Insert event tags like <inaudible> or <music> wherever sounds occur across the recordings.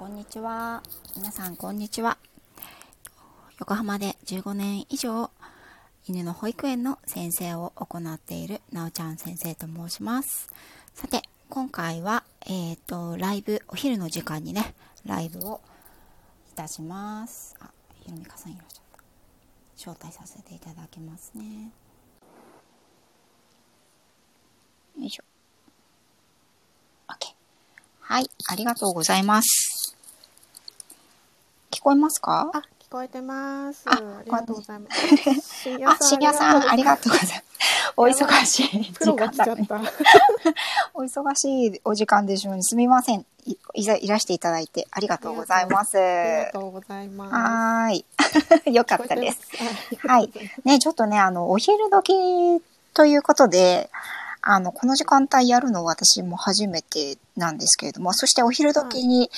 こんにちは。皆さん、こんにちは。横浜で15年以上、犬の保育園の先生を行っているなおちゃん先生と申します。さて、今回は、えっ、と、ライブ、お昼の時間にね、ライブをいたします。あ、ひろみかさんいらっしゃった。招待させていただきますね。よいしょ。OK。はい、ありがとうございます。聞こえますか？あ、聞こえてます。あありがとうございます。あ、深夜さん、ありがとうございます。お忙しい時間だね。お忙しいお時間でしょうに、すみません。いいざいらしていただいてありがとうございます。ありがとうございます。はーい。よかったです。すはい。ね、ちょっとね、あの、お昼時ということで、あの、この時間帯やるの私も初めてなんですけれども、そしてお昼時に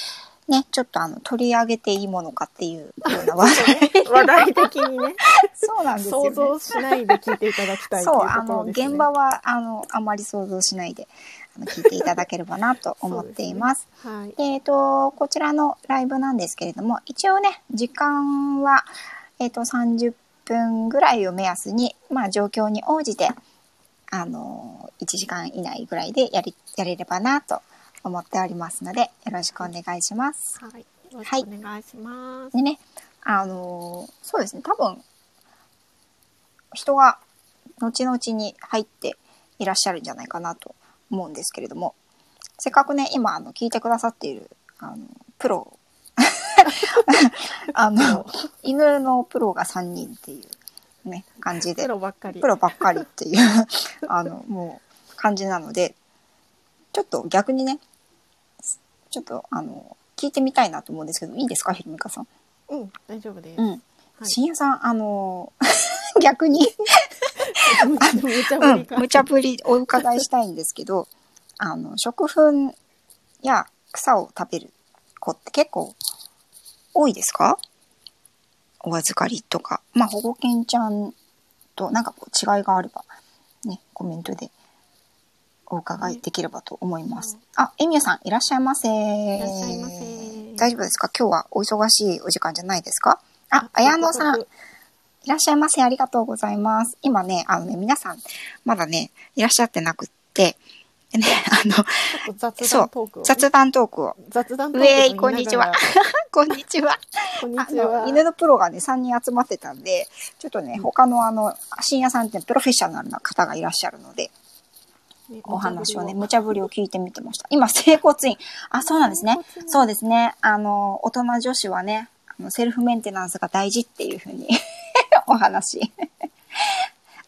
ね、ちょっとあの、取り上げていいものかっていうような話題。話題的にね、<laughs> そうなんですよ、ね。想像しないで聞いていただきたいというそう、とあの。現場は、あの、あまり想像しないで、あの聞いていただければなと思っています。はい。でえっ、と、こちらのライブなんですけれども、一応ね、時間は、えっ、と、30分ぐらいを目安に、まあ、状況に応じて、あの、1時間以内ぐらいでやり、やれればなと思っておりますので、よろしくお願いします。はい。よろしくお願いします。でね、あの、そうですね、多分、人が後々に入っていらっしゃるんじゃないかなと思うんですけれども、せっかくね、今、あの、聞いてくださっている、あの、プロ、<laughs> あの、犬のプロが3人っていうね、感じでプ、ロばっかり。プロばっかりっていう、あの、もう、感じなので、ちょっと逆にね、ちょっと、あの、聞いてみたいなと思うんですけど、いいですか、ひろみかさん？うん、大丈夫です。うん。はい深夜さん、あの、<laughs> 逆に、うんぶり、か。無茶ぶりお伺いしたいんですけど、あの、食粉や草を食べる子って結構多いですか？お預かりとか。まあ、保護犬ちゃんとなんかこう違いがあれば、ね、コメントでお伺いできればと思います。あ、エミューさん、いらっしゃいませ。いいらっしゃいませ大丈夫ですか？今日はお忙しいお時間じゃないですか？あ、あ綾野さんご、いらっしゃいませ。ありがとうございます。今ね、あのね、皆さん、まだね、いらっしゃってなくって、でね、<laughs> あの、そう談トークを。雑談トークを。雑談トークをウェイこんにちは。こんにちは。こんにあちはの、。犬のプロがね、3人集まってたんで、ちょっとね、他のあの、深夜さんってプロフェッショナルな方がいらっしゃるので、お話をね、無茶ぶりを聞いてみてました。今、整骨院。あ、そうなんですねそうですね。あの、大人女子はね、あのセルフメンテナンスが大事っていうふうに <laughs> お話。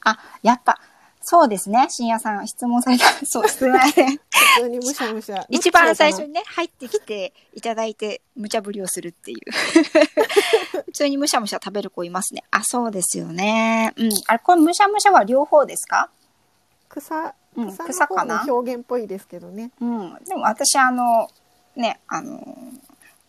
あ、やっぱ、そうですね。深夜さん、質問された。<laughs> そう、すみません。普通にむしゃむしゃ。<laughs> 一番最初にね、入ってきていただいて、無茶ぶりをするっていう。普通にむしゃむしゃ食べる子いますね。あ、そうですよね。うん。あれ、これむしゃむしゃは両方ですか？草、うん草草かな？表現っぽいですけどね。うん。でも私、あの、ね、あの、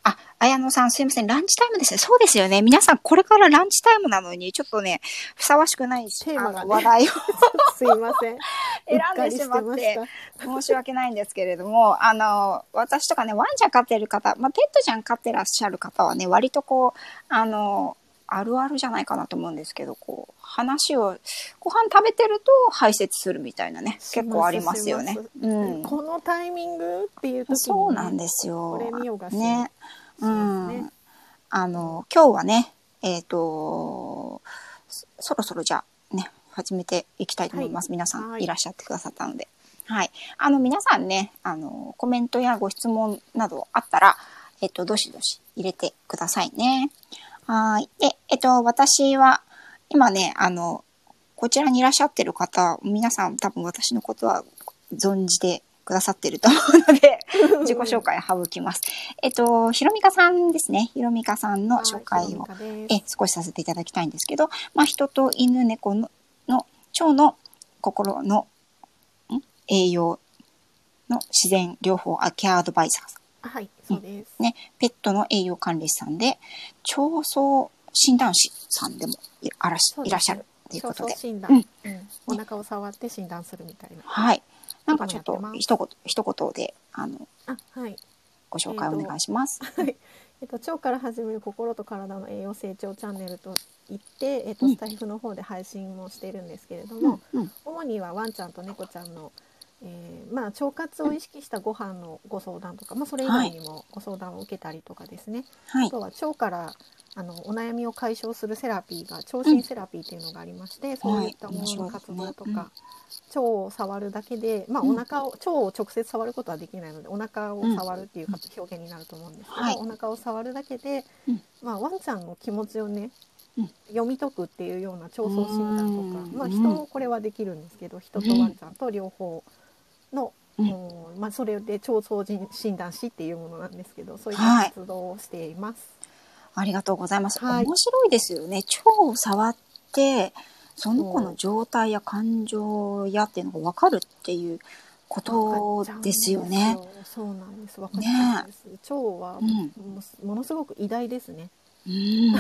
あ、綾野さんすいません。ランチタイムですね。そうですよね。皆さん、これからランチタイムなのに、ちょっとね、ふさわしくないし、テーマがね話題を <laughs> すいません。<laughs> 選んでしまって、申し訳ないんですけれども、あの、私とかね、ワンちゃん飼ってる方、まあ、ペットちゃん飼ってらっしゃる方はね、割とこう、あの、あるあるじゃないかなと思うんですけど、こう、話を、ご飯食べてると排泄するみたいなね、結構ありますよねうん。このタイミングっていう時にね、そうなんですよ。これ見よがしね。うん。ねあの、今日はね、えっ、と、そそろそろじゃあね、始めていきたいと思います。はい皆さんはいいらっしゃってくださったので。はい。あの、皆さんね、あの、コメントやご質問などあったら、えっ、と、どしどし入れてくださいね。はい。で、えっ、と、私は、今ね、あの、こちらにいらっしゃってる方、皆さん多分私のことは存じてくださってると思うので、<laughs> 自己紹介省きます。えっと、ひろみかさんですね。ひろみかさんの紹介を、え、少しさせていただきたいんですけど、まあ、人と犬猫の、の腸の心の、ん？栄養の自然療法アケアアドバイザーさはい、そうです。ん。ね、ペットの栄養管理士さんで、腸相診断士さんでもいあらしねいらっしゃるということで。診断、うんうんお腹を触って診断するみたいな。はい。なんかちょっと一言、一言で、あの、あ、はい。ご紹介お願いします。はい。えっと、腸から始める心と体の栄養成長チャンネルと言って、えっと、うんスタイフの方で配信もしているんですけれども、うん、うん、主にはワンちゃんと猫ちゃんの、えーまあ、腸活を意識したご飯のご相談とか、まあ、それ以外にもご相談を受けたりとかですね、はい。あとは腸からあのお悩みを解消するセラピーが腸心セラピーっていうのがありまして、そういったものの活動とか、はい。腸を触るだけで、まあ、うん。お腹を腸を直接触ることはできないのでお腹を触るっていうか表現になると思うんですけど、はい。お腹を触るだけで、うん。まあ、ワンちゃんの気持ちをね、うん。読み解くっていうような腸相診断とかうん、まあ、人もこれはできるんですけど人とワンちゃんと両方の、うんまあ、それで腸相診断士っていうものなんですけどそういっはいた活動をしています。ありがとうございます。はい面白いですよね。腸を触って、その子の状態や感情やっていうのが分かるっていうことですよね。そうなんです。わかっちゃうんです。腸はうんものすごく偉大ですね。うん。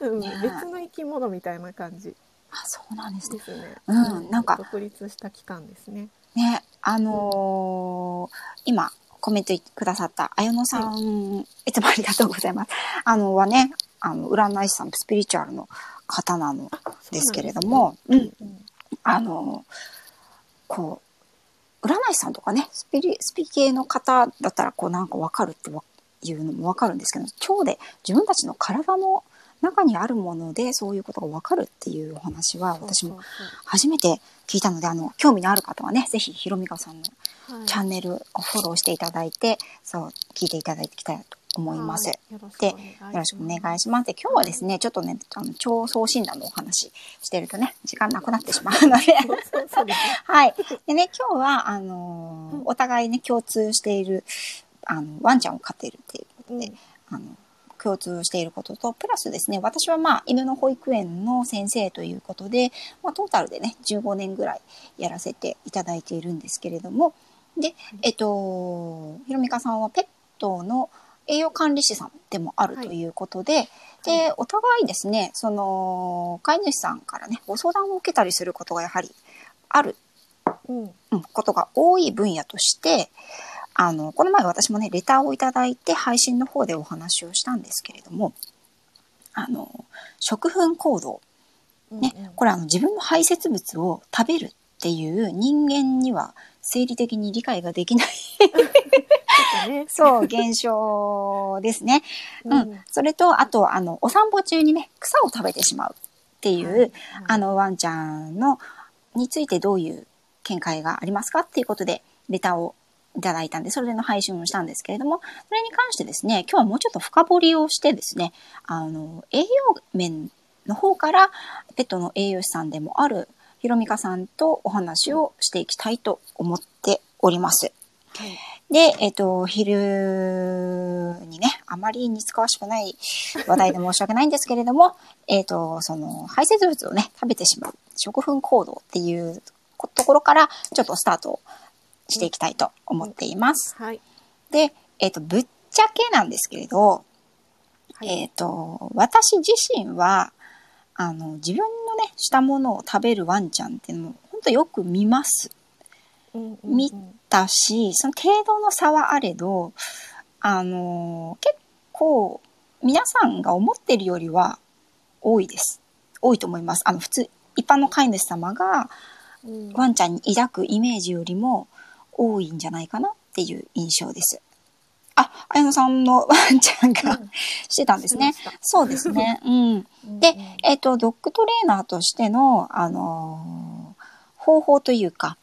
<laughs> うん、ね別の生き物みたいな感じあ、そうなんですね。ですね。うんなんか独立した機関ですね。ね、あのー今、コメントくださった、あやのさん、い、つもありがとうございます。あの、はね、あの、占い師さん、スピリチュアルの方なのですけれども、うん、そうなん。あの、こう、占い師さんとかね、スピリ、スピ系の方だったら、こうなんかわかるってわいうのもわかるんですけど、腸で自分たちの体の中にあるものでそういうことがわかるっていうお話はうん私も初めて聞いたので、あの、興味のある方はね、ぜひひろみかさんのチャンネルをフォローしていただいて、そう、聞いていただいていきたいと思います。でよろしくお願いします。で、今日はですね、ちょっとね、あの、腸相診断のお話してるとね、時間なくなってしまうので。はい。<laughs> でね、<laughs> 今日は、あのーうん。お互いね、共通している、あの、ワンちゃんを飼っているっていうことで、うん。あの、共通していることと、プラスですね、私はまあ、犬の保育園の先生ということで、まあ、トータルでね、15年ぐらいやらせていただいているんですけれども、で、えっと、ひろみかさんはペットの栄養管理士さんでもあるということで、で、お互いですね、その、飼い主さんからね、ご相談を受けたりすることがやはりあるうん。うん、ことが多い分野として、あの、この前私もね、レターをいただいて配信の方でお話をしたんですけれども、あの、食粉行動。ね、うんうんこれあの自分の排泄物を食べるっていう人間には生理的に理解ができない。<laughs> そう、現象ですね。うん。それと、あと、あの、お散歩中にね、草を食べてしまうっていう、はいあの、ワンちゃんの、についてどういう見解がありますかっていうことで、レターをいただいたんで、それでの配信をしたんですけれども、それに関してですね、今日はもうちょっと深掘りをしてですね、あの、栄養面の方から、ペットの栄養士さんでもある、ひろみかさんとお話をしていきたいと思っております。はいで、えっ、と、昼にね、あまり似つかわしくない話題で申し訳ないんですけれども、えっ、と、その、排泄物をね、食べてしまう、食粉行動っていうところから、ちょっとスタートしていきたいと思っています。はい。で、えっ、と、ぶっちゃけなんですけれど、はい。えっ、と、私自身は、あの、自分のね、したものを食べるワンちゃんっていうのを、本当よく見ます。見だし、その程度の差はあれど、あの結構皆さんが思ってるよりは多いです。多いと思います。あの普通、一般の飼い主様がうんワンちゃんに抱くイメージよりも多いんじゃないかなっていう印象です。あ、綾野さんの <laughs> ワンちゃんが、うんしてたんですね。そうですね。<laughs> うん。うんで、えっ、と、ドッグトレーナーとしての、あのー方法というか、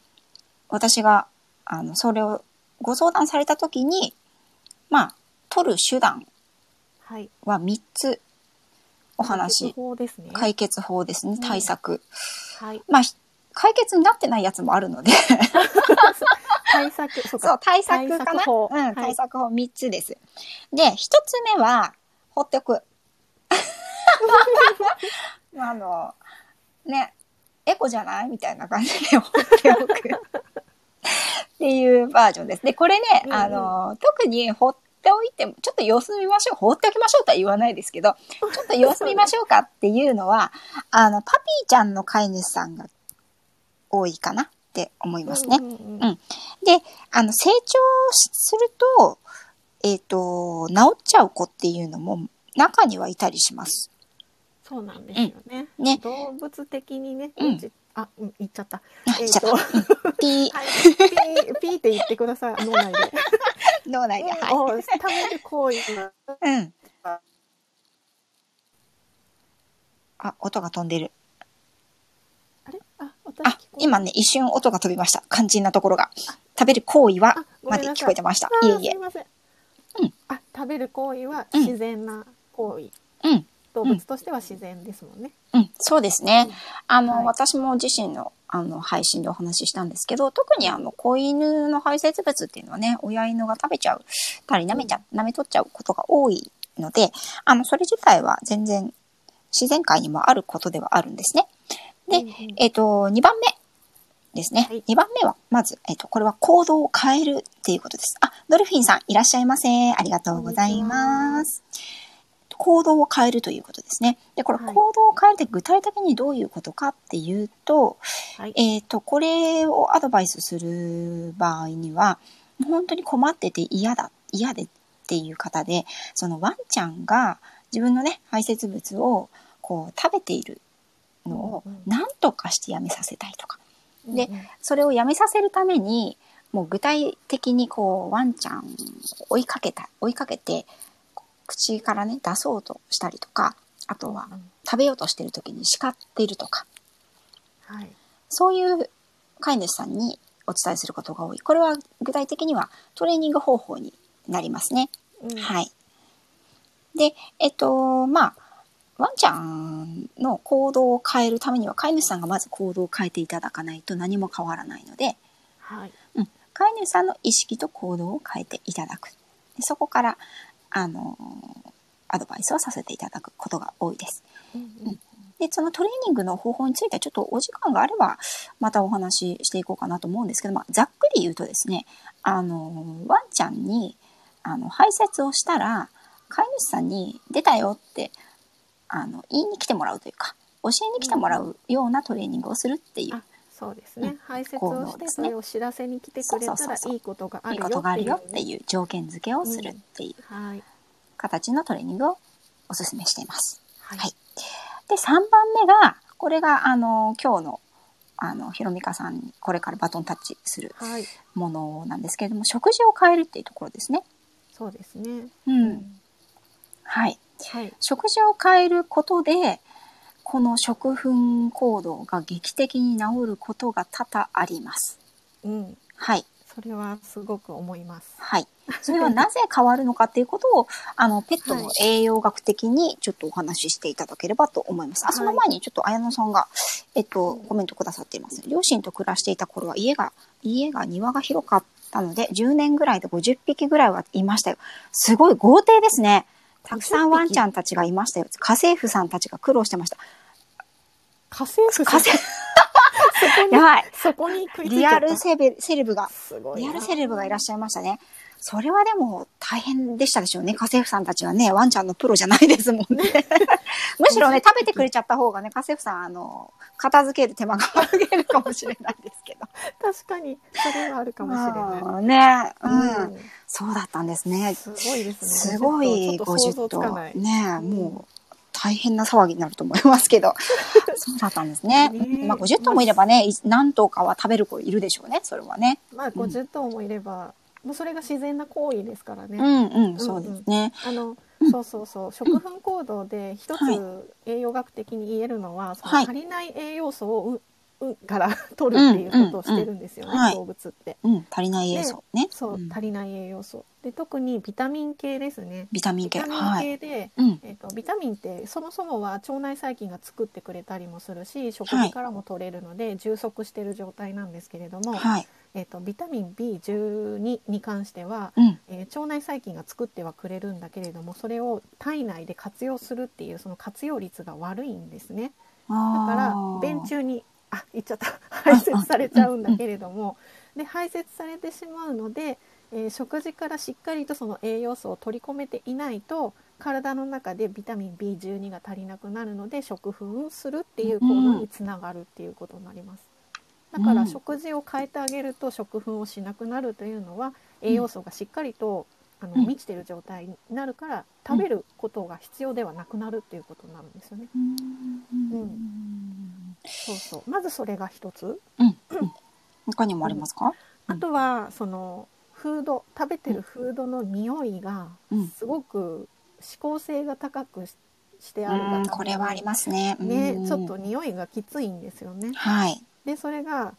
私が、あの、それをご相談されたときに、まあ、取る手段はい。は3つお解話決、法ですね。解決法ですね、対策。はい。まあ、ひ解決になってないやつもあるので、対 <laughs> 策、そうそう、対策かな？対策法うん、はい対策法3つです。で、1つ目は、放っておく。<laughs> あの、ね、エコじゃない？みたいな感じで放っておく。っていうバージョンです。で、これね、うんうんあの、特に放っておいても、ちょっと様子見ましょう。放っておきましょうとは言わないですけど、ちょっと様子見ましょうかっていうのは、あの、パピーちゃんの飼い主さんが多いかなって思いますね。うんうんうんうんで、あの、成長すると、えっ、と、治っちゃう子っていうのも中にはいたりします。そうなんですよね。ね動物的にね、うんあ、うん、言っちゃった。あえっ、ちょっと、とピー、<laughs> はい、ピー、ピーって言ってください、脳内で。<laughs> 脳内で。はい。を食べる行為は、うん。あ、音が飛んでる。あ今ね、一瞬音が飛びました。肝心なところが。食べる行為はまで聞こえてました。いえいえ。うんあ、食べる行為はうん自然な行為。うん。動物としては自然ですもんね。うん、そうですね。あの、はい私も自身の、あの、配信でお話ししたんですけど、特にあの、子犬の排泄物っていうのはね、親犬が食べちゃう、たり舐めちゃ、舐め取っちゃうことが多いので、あの、それ自体は全然自然界にもあることではあるんですね。でうんうんえっ、と、2番目ですね。はい2番目は、まず、えっ、と、これは行動を変えるっていうことです。あ、ドルフィンさんいらっしゃいませ。ありがとうございます。行動を変えるということですね。で、これはい行動を変えるって具体的にどういうことかっていうと、はい。えっ、と、これをアドバイスする場合には、本当に困ってて嫌だ、嫌でっていう方で、そのワンちゃんが自分のね、排泄物をこう食べているのを何とかしてやめさせたいとか、でそれをやめさせるために、もう具体的にこうワンちゃんを追いかけた、追いかけて、口からね、出そうとしたりとか、あとはうん食べようとしてる時に叱っているとか、はい。そういう飼い主さんにお伝えすることが多い。これは具体的にはトレーニング方法になりますね。うんはい。で、えっと、まあ、ワンちゃんの行動を変えるためには飼い主さんがまず行動を変えていただかないと何も変わらないので、はい。飼い主さんの意識と行動を変えていただく。でそこから、あの、アドバイスをさせていただくことが多いです。うんうんで、そのトレーニングの方法についてはちょっとお時間があれば、またお話ししていこうかなと思うんですけど、まあ、ざっくり言うとですね、あの、ワンちゃんに、あの、排泄をしたら、飼い主さんに出たよって、あの、言いに来てもらうというか、教えに来てもらうようなトレーニングをするっていう、あそうですねうん。排泄行をしてそれを知らせに来てくれたらいいことがあいいるよことがあるよってういう条件付けをするっていうはい。形のトレーニングをお勧めしています。ははいで、3番目が、これが、あの、今日の、あの、ひろみかさんにこれからバトンタッチするはい。ものなんですけれども、食事を変えるっていうところですね。そうですね。うん。はい。はい。食事を変えることで、この食粉行動が劇的に治ることが多々あります。うん。はい。それはすごく思います。はい。それはなぜ変わるのかっていうことを、<laughs> あの、ペットの栄養学的にちょっとお話ししていただければと思います。あ、はいその前にちょっと綾野さんが、えっと、コメントくださっています。両親と暮らしていた頃は家が、家が庭が広かったので、10年ぐらいで50匹ぐらいはいましたよ。すごい豪邸ですね。たくさんワンちゃんたちがいましたよ。家政婦さんたちが苦労してました。家政婦家政そこにやばい。そこにリアルセレブセレブが、リアルセレブがいらっしゃいましたね。それはでも大変でしたでしょうね。家政婦さんたちはね、ワンちゃんのプロじゃないですもんね。<laughs> むしろね、食べてくれちゃった方がね、家政婦さん、あの、片付ける手間が省けるかもしれないですけど。確かにそれはあるかもしれない。ね、うん、うんそうだったんですね。すごいですね。すごいちょっと想像50つかない。ね、うんもう大変な騒ぎになると思いますけど。<laughs> そうだったんですね。ねまあ50頭もいればね、い何頭かは食べる子いるでしょうね、それはね。まあ50頭もいれば、もうそれが自然な行為ですからね。うんうん、そうですね。あの、そうそうそう食粉行動で一はいつ栄養学的に言えるのは、そはいの足りない栄養素をう、うから <laughs> 取るっていうことをしてるんですよね、うんうんはい動物って。うん、足りない栄養ね。そう、ん足りない栄養素で特にビタミン系ですね。ビタミン系。ビタミンはい。系で、うん。えっとビタミンってそもそもは腸内細菌が作ってくれたりもするし食事からも取れるので、充足している状態なんですけれども、はい。えっとビタミン B12 に関しては、うん。えー腸内細菌が作ってはくれるんだけれどもそれを体内で活用するっていうその活用率が悪いんですねだから便中にあ言っちゃった <laughs> 排泄されちゃうんだけれどもで排泄されてしまうので、えー食事からしっかりとその栄養素を取り込めていないと体の中でビタミン B12 が足りなくなるので食粉するっていう行動につながるっていうことになります。だかうん。ら食事を変えてあげると食粉をしなくなるというのは栄養素がしっかりとあのうん。満ちてる状態になるから食べることが必要ではなくなるっていうことになるんですよね。そうそう。まずそれが一つ。<clears throat> 他にもありますか？うん。あとはそのフード食べてるフードの匂いがうん。すごく指向性が高くししてあるうこれはありますね。ねうん。ちょっと匂いがきついんですよね。はい。でそれが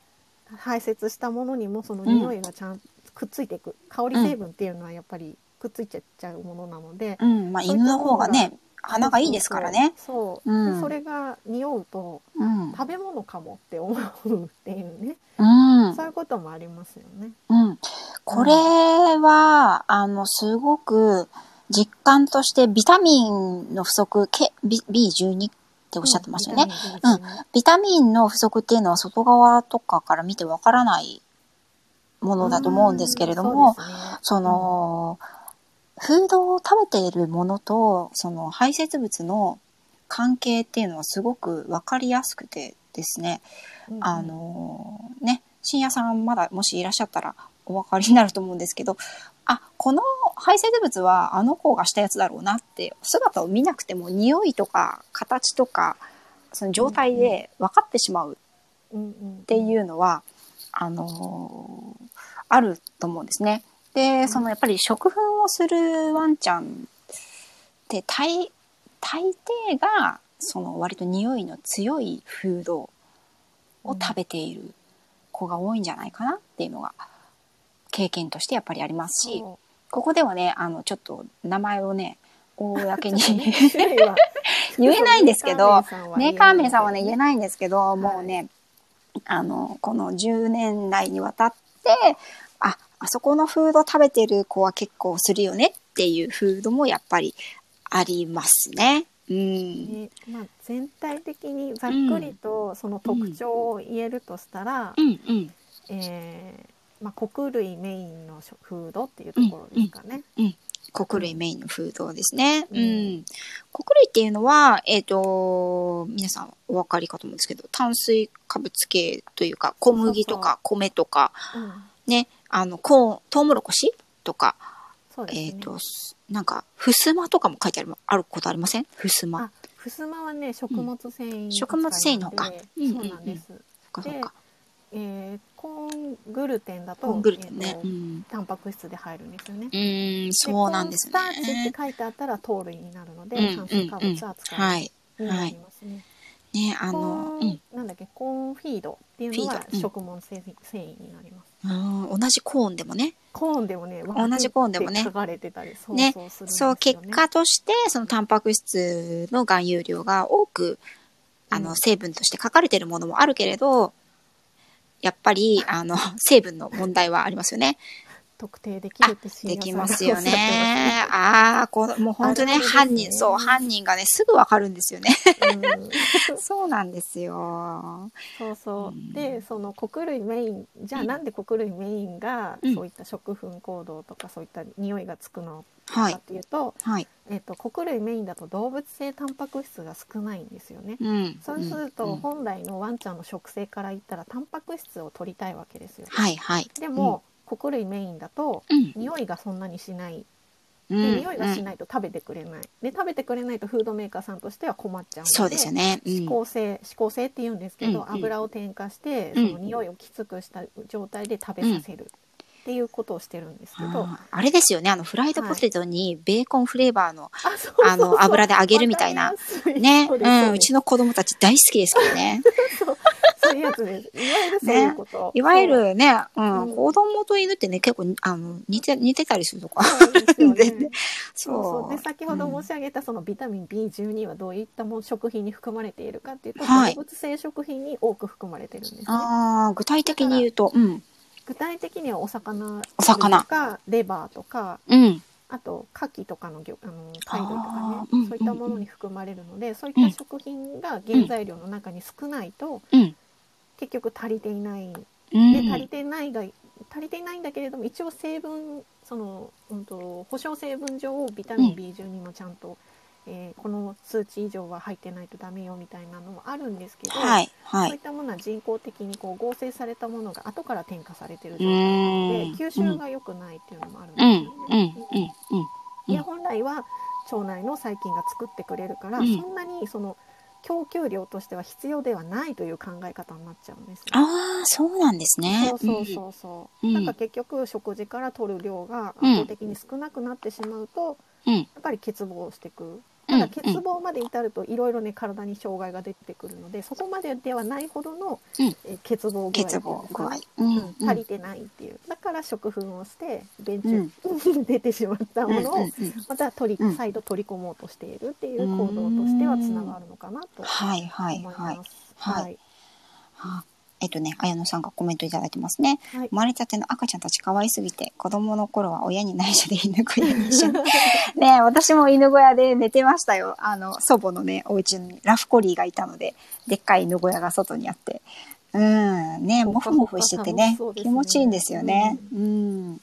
排泄したものにもその匂いがちゃんとくっついていく、香り成分っていうのはやっぱりくっついちゃっちゃうものなので、うん、まあ犬の方がね、鼻がいいですからね。そう、うんでそれが匂うとうん。食べ物かもって思うっていうね、うん。そういうこともありますよね。うん。これは、あの、すごく実感としてビタミンの不足、K- B- B12 っておっしゃってましたよね。うん。うんビタミンの不足っていうのは外側とかから見てわからないものだと思うんですけれども、そねその、フードを食べているものと、その排泄物の関係っていうのはすごくわかりやすくてですね、うんあのね、深夜さんまだもしいらっしゃったらお分かりになると思うんですけど、あ、この排泄物はあの子がしたやつだろうなって、姿を見なくても匂いとか形とか、その状態で分かってしまううんうんっていうのは、あのーあると思うんですね。で、そのやっぱり食粉をするワンちゃんって大、大抵が、その割と匂いの強いフードを食べている子が多いんじゃないかなっていうのが経験としてやっぱりありますし、そここではね、あの、ちょっと名前をね、公うに <laughs> <laughs> 言えないんですけど、メーカー名さんはね、言えい。ないんですけど、もうね、あの、この10年来にわたって、あ、あそこのフード食べてる子は結構するよねっていうフードもやっぱりありますね。うん。ねまあ、全体的にざっくりとその特徴を言えるとしたら、うんうん。えーまあ、穀類メインの食フードっていうところですかね。穀類メインのフードですね。う。うんん穀類っていうのは、えっ、と、皆さんお分かりかと思うんですけど、炭水化物系というか、小麦とか米とか、うんね、あの、コーン、トウモロコシとか、ね。えっ、と、すなんか、ふすまとかも書いてあるあることありません？ふすま。あ、ふすまはね、食物繊維、食物繊維の方かうんうんうんそうなんです。そっかそっか。えーコーングルテンだと、コーングルテンねえー。とうん。タンパク質で入るんですよね。うーん、そうなんですねスターチって書いてあったら糖類になるので、うん炭水化物扱はいい。になりますね。ね、あコの、うん。なんだっけコーンフィードっていうのは食物繊維になります。うん同じコーンでもね。コーンでもね、同じコーンでもね書かれてたり、そうねそうするんですそう。結果として、そのタンパク質の含有量が多く、あの、うん成分として書かれてるものもあるけれど、やっぱり、あの、<laughs> 成分の問題はありますよね。特定できるってできますよね。ああ、こう、もう本当ね、ね犯人、そう、犯人がね、すぐわかるんですよね。うん <laughs> そうなんですよ。そうそう、うんでその穀類メインじゃあなんで穀類メインがうんそういった食粉行動とかそういった匂いがつくのはいかっ。ていうと,、はい。えっと穀類メインだと動物性タンパク質が少ないんですよね。うん。そうするとうん本来のワンちゃんの食性から言ったらタンパク質を取りたいわけですよ。はい、はい。でも、穀類メインだとうん、匂いがそんなにしない。うでん、匂いがしい。ないと食べてくれない。で食べてくれないとフードメーカーさんとしては困っちゃうのでそうですよね。うん。指向性指向性って言うんですけど、油を添加して、うん。その匂いをきつくした状態で食べさせる。っていうことをしてるんですけど、あれですよね。あの、フライドポテトにベーコンフレーバーの、あの油で揚げるみたいな。ね、うん、うちの子供たち大好きですけどね。そういうやつです。いわゆるそういうこと、いわゆるね、うん、う。ん子供と犬ってね、結構、あの、似て、似てたりするとか。そうですよね。<laughs> 全然。そう。で先ほど申し上げたそのビタミン B12 はどういったもの食品に含まれているかっていうと、はい。動物性食品に多く含まれてるんですね。ああ、具体的に言うと、うん、具体的にはお魚お魚。レバーとかうん、あと牡蠣とかの魚あの貝類とかねそういったものに含まれるので、そういった食品が原材料の中に少ないと、うん、結局足りていないうでん。足りてないが足りていないんだけれども一応成分その、うん、と保証成分上ビタミン B12 もちゃんとえーこの数値以上は入ってないとダメよみたいなのもあるんですけど、はい。はい。そういったものは人工的にこう合成されたものが後から添加されてるう状態なので吸収が良くないっていうのもあるんうん、ですよね。うん、うん、うん。で本来は腸内の細菌が作ってくれるから、うんそんなにその供給量としては必要ではないという考え方になっちゃうんですよ。ああ、そうなんですね。そうそうそうそう、うんなんか結局食事から取る量が圧倒的に少なくなってしまうと、うん。うん。やっぱり欠乏してくうんただ欠乏まで至るといろいろね体に障害が出てくるのでそこまでではないほどの、うん。えー欠乏具合っていうん。ううんん。足りてないっていう。だから食粉をして便中うんに <laughs> 出てしまったものをまた取りうん。再度取り込もうとしているっていう行動としてはつながるのかなと思いはい。ます。はい。はい。あえっとね、綾野さんがコメントいただいてますね。はい生まれたての赤ちゃんたち可愛すぎて、子供の頃は親に内緒で犬小屋に一緒に。<laughs> ね私も犬小屋で寝てましたよ。あの、祖母のね、お家にラフコリーがいたので、でっかい犬小屋が外にあって。うん、ねもふもふしててねね気持ちいいんですよね。うん。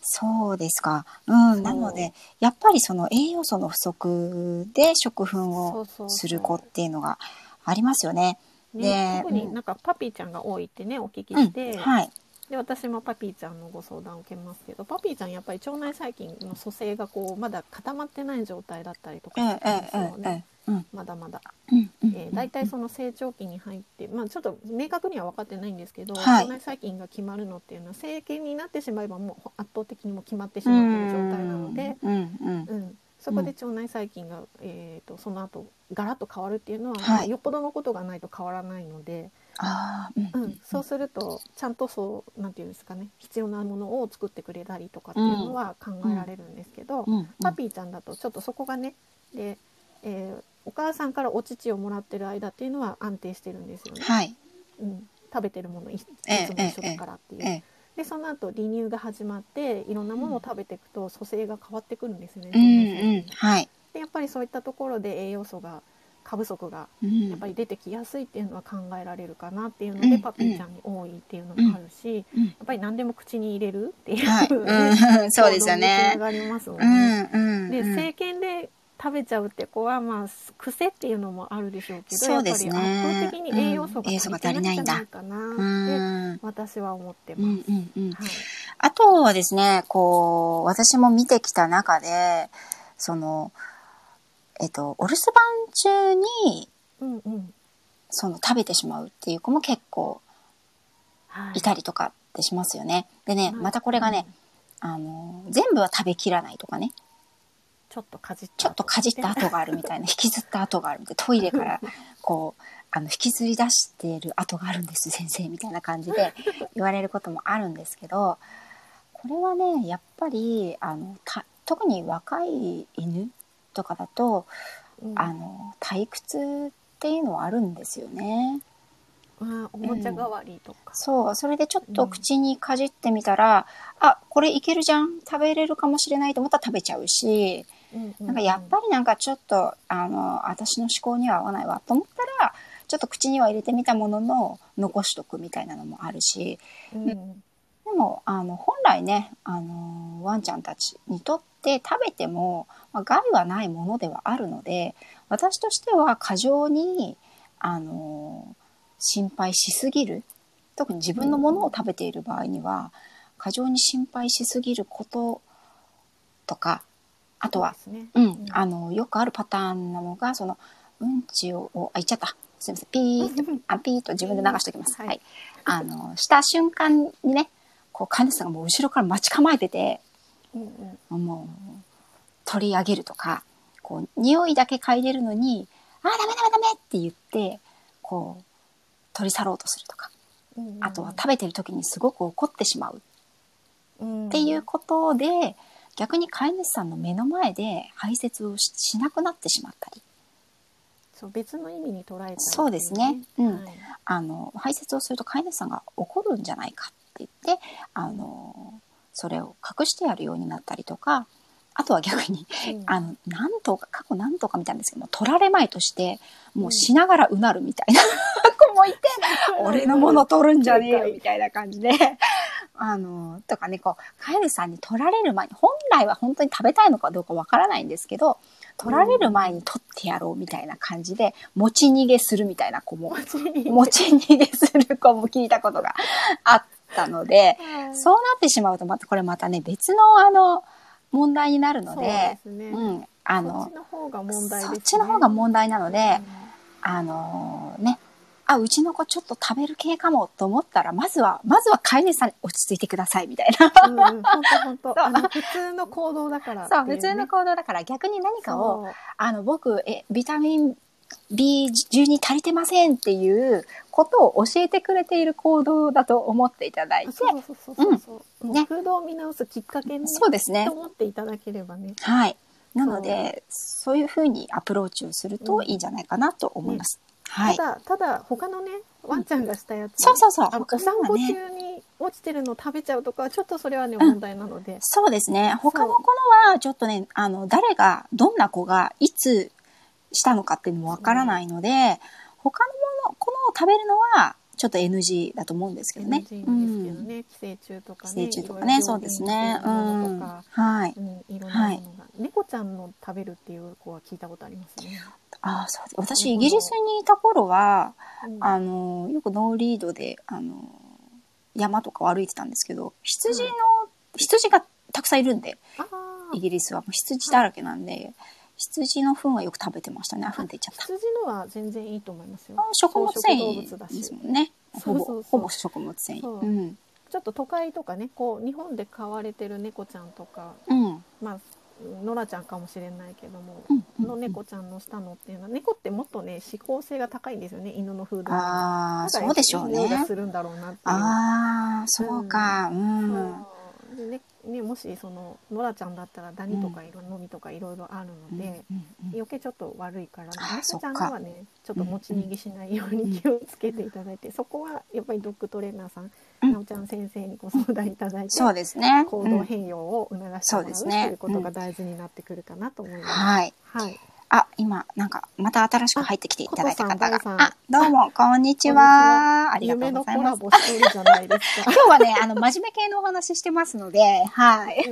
そうですか。うん。なので、やっぱりその栄養素の不足で食粉そをうそうそうする子っていうのがありますよね。ね、で特になんかパピーちゃんが多いってねお聞きうんして、はい。で私もパピーちゃんのご相談を受けますけどパピーちゃんやっぱり腸内細菌の組成がこうまだ固まってない状態だったりとかええするんですよね、まだまだ、うんうんえー、大体その成長期に入って、まあ、ちょっと明確には分かってないんですけど、はい。腸内細菌が決まるのっていうのは成形になってしまえばもう圧倒的にもう決まってしまっている状態なので、うんうん。うん、そこで腸内細菌が、えー、とその後ガラッと変わるっていうのは、はいまあよっぽどのことがないと変わらないので。ああ、うんうん、そうするとちゃんとそうなんていうんですかね必要なものを作ってくれたりとかっていうのは考えられるんですけど、うんうんパピーちゃんだとちょっとそこがねで、えーお母さんからお乳をもらってる間っていうのは安定してるんですよね、はい。うん、食べてるものいいつええも一緒だからっていう。ええ。でその後離乳が始まっていろんなものを食べていくと組成が変わってくるんですよね。うんうん。はい。でやっぱりそういったところで栄養素が過不足がうんやっぱり出てきやすいっていうのは考えられるかなっていうので、うんパピーちゃんに多いっていうのもあるし、うんやっぱり何でも口に入れるっていう、はい。うん、そうですよねな。がりますもん。でうん政権で食べちゃうって子はまあ癖っていうのもあるでしょうけどそうですねやっぱり圧倒的に栄養素が足りてないんじゃないかうなってん。私は思ってうんます。うんうん。はいあとはですね、こう、私も見てきた中で、その、えっと、お留守番中に、うんうんその食べてしまうっていう子も結構はいいたりとかってしますよね。でね、うんまたこれがね、あの、全部は食べきらないとかね、ちょっとかじったちょっとかじった跡があるみたいな、<laughs> 引きずった跡があるみたいな、トイレからこう、あの、引きずり出している跡があるんです、先生、みたいな感じで言われることもあるんですけど、これはね、やっぱり、あの、た特に若い犬とかだと、うん。あの、退屈っていうのはあるんですよね。あおもちゃ代わりとか、そう、それでちょっと口にかじってみたら、あ、これいけるじゃん。食べれるかもしれないと思ったら食べちゃうし、うんうんなんかやっぱりなんかちょっと、あの、私の思考には合わないわと思ったら、ちょっと口には入れてみたものの、残しとくみたいなのもあるし、うんでも、あの、本来ね、あの、ワンちゃんたちにとって食べても、まあ、害はないものではあるので、私としては過剰に、あの、心配しすぎる。特に自分のものを食べている場合には、過剰に心配しすぎることとか、あとは、そうん、あの、よくあるパターンなのが、その、うんちを、おあ、言っちゃった。すみません。ピーと、あ、ピーと自分で流しておきます。はい。はい。あの、した瞬間にね、こう、飼い主さんがもう後ろから待ち構えてて、うんうん。もう、取り上げるとか、こう、匂いだけ嗅いでるのに、あ、ダメダメダメって言って、こう、取り去ろうとするとか、うんうん。あとは食べてる時にすごく怒ってしまう。うん。っていうことで、逆に飼い主さんの目の前で排泄をししなくなってしまったり、そう別の意味に捉えたりそうですね。うん。はい。あの排泄をすると飼い主さんが怒るんじゃないかって言ってあのそれを隠してやるようになったりとかあとは逆にうん。あのなんとか過去なんとかみたいなんですけども取られまいとしてもうしながらうなるみたいな子もいて、俺のもの取るんじゃねえよみたいな感じで。あの、とかね、こう、飼い主さんに取られる前に、本来は本当に食べたいのかどうかわからないんですけど、取られる前に取ってやろうみたいな感じで、持ち逃げするみたいな子も、持ち逃げする子も聞いたことが <laughs> あったので、はいそうなってしまうと、またこれまたね、別のあの、問題になるのそうでね。うん、あそのっち、の方が問題ね。そっちの方が問題なので、うんあのね、あ、うちの子ちょっと食べる系かもと思ったら、まずは、まずは飼い主さんに落ち着いてくださいみたいな。うんうん、本当本当。普通の行動だからっていそう、うね。普通の行動だから逆に何かを、あの、僕、え、ビタミン B12 足りてませんっていうことを教えてくれている行動だと思っていただいて、そうそうそうそうそう。もうね風土を見直すきっかけに、そうですねと。思っていただければね。はい。なので、そういうふうにアプローチをするといいんじゃないかなと思います。はい。ただただ他のねワンちゃんがしたやつ、そうそうそう。あの他お散歩中に落ちてるのを食べちゃうとかはちょっとそれはね問題なので、そうですね。他の子のは、ちょっとね、あの、誰が、どんな子が、いつしたのかっていうのもわからないので、他のもの、子のを食べるのは、ちょっと NG だと思うんですけどね。NG ですけどね、寄生虫とかね寄生虫とかね、そうですね。うん。はい。うん、いろんなものが、猫ちゃんの食べるっていう子は聞いたことありますね。ああ、そう。私、イギリスにいた頃は、うんあの、よくノーリードで、あの、山とかを歩いてたんですけど、羊の、羊がたくさんいるんで、イギリスはもう羊だらけなんで、羊の糞はよく食べてましたね。あ、糞って言っちゃった。羊のは全然いいと思いますよあ。食物繊維ですもんね。ほぼほぼ食物繊維。そううん。ちょっと都会とかねこう日本で飼われてる猫ちゃんとかうん。まあノラちゃんかもしれないけども、うんうんの猫ちゃんのしたのっていうのは猫ってもっとね指向性が高いんですよね犬の風土ああ、だからそうでしょうね。するんだろうなっていう。ああ、そうか。うん。そうでねね、もしそのノラちゃんだったらダニとかいろのみとかいろいろあるので、うんうん余計ちょっと悪いからあ猫ちゃんそっかはねちょっと持ち逃げしないように気をつけていただいて、そこはやっぱりドッグトレーナーさんなおちゃん先生にご相談いただいてそうですね。行動うん変容を促してもらうということが大事になってくるかなと思います。はい。はい。あ、今、なんか、また新しく入ってきていただいた方があどうも、こんにちは。ありがとうございます。コラボしてるじゃないですか。<laughs> 今日はね、あの、真面目系のお話ししてますので、はい。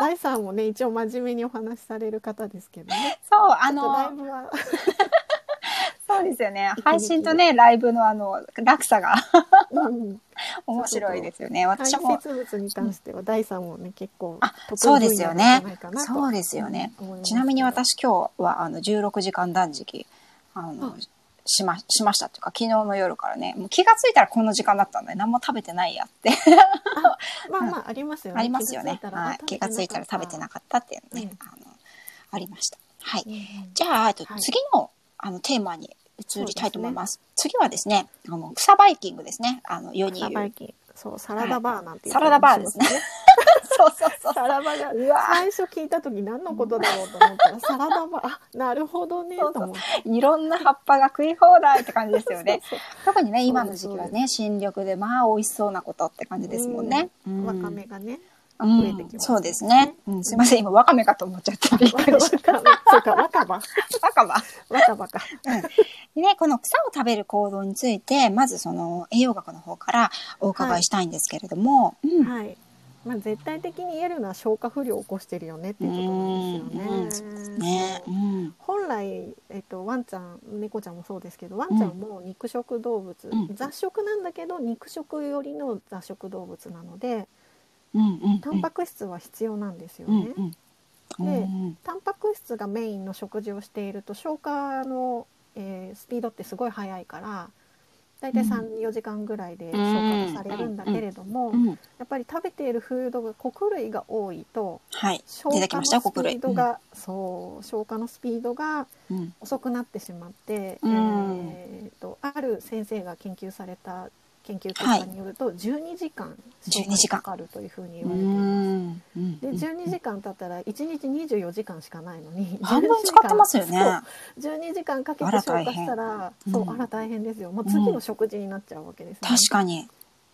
大さんもね一応真面目にお話しされる方ですけどね。そう、あちょっとライの、ブは <laughs> そうですよね。配信とね、ライブのあの、落差がうん <laughs> 面白いですよね。排私も。泄物に関しては第三もね結構そうですよね。そうですよね。ちなみに私今日はあの16時間断食あのあ。しましましたっていうか昨日の夜からねもう気がついたらこの時間だったんで何も食べてないやって。まあまあありますよね。ありますよね。気がついたらはい、気がついたら食べてなかったっていうね、うん。あのありました。はい。じゃあえっとはい。次のあのテーマに移りたいと思います。次はですねあの草バイキングですね。あの世にそうサラダバーなんて言サラダバーですね。<laughs> そうそうそう。サラダがうわ最初聞いた時何のことだろうと思ったら <laughs> サラダバー。あなるほどね。そうそう。と思って。いろんな葉っぱが食い放題って感じですよね。そう特にねそう今の時期はね新緑でまあ美味しそうなことって感じですもんね。そうわうん。かめがね。うん増えてきますそうですね。うん、すいません。今わかめかと思っちゃって。びっわくりしかめ。そうかわかば。た。わかば。わかばか。でねこの草を食べる行動についてまずその栄養学の方からお伺いしたいんですけれども、うん。はい。まあ絶対的に言えるのは消化不良を起こしてるよねっていうことなんですよね。うん。ね、うん、本来、えっと、ワンちゃん猫ちゃんもそうですけどワンちゃんも肉食動物、うん。雑食なんだけど肉食よりの雑食動物なのでうん、うん、タンパク質は必要なんですようん、ね。うん、うん、でうんタンパク質がメインの食事をしていると消化の、えースピードってすごい速いから大体うん。34時間ぐらいで消化されるんだけれども、うん、やっぱり食べているフードが穀類が多いとはい、消化のスピ。ードが、そう消化のスピードがうん、うん、遅くなってしまって、うん。えー、とある先生が研究された研究結果によると、12時間消化にかかるというふうに言われています。で12時間経ったら1日24時間しかないのに半分使ってますよね。そう。12時間かけて消化したらそううん。あら大変ですよ。もう次の食事になっちゃうわけです、ね。確かに。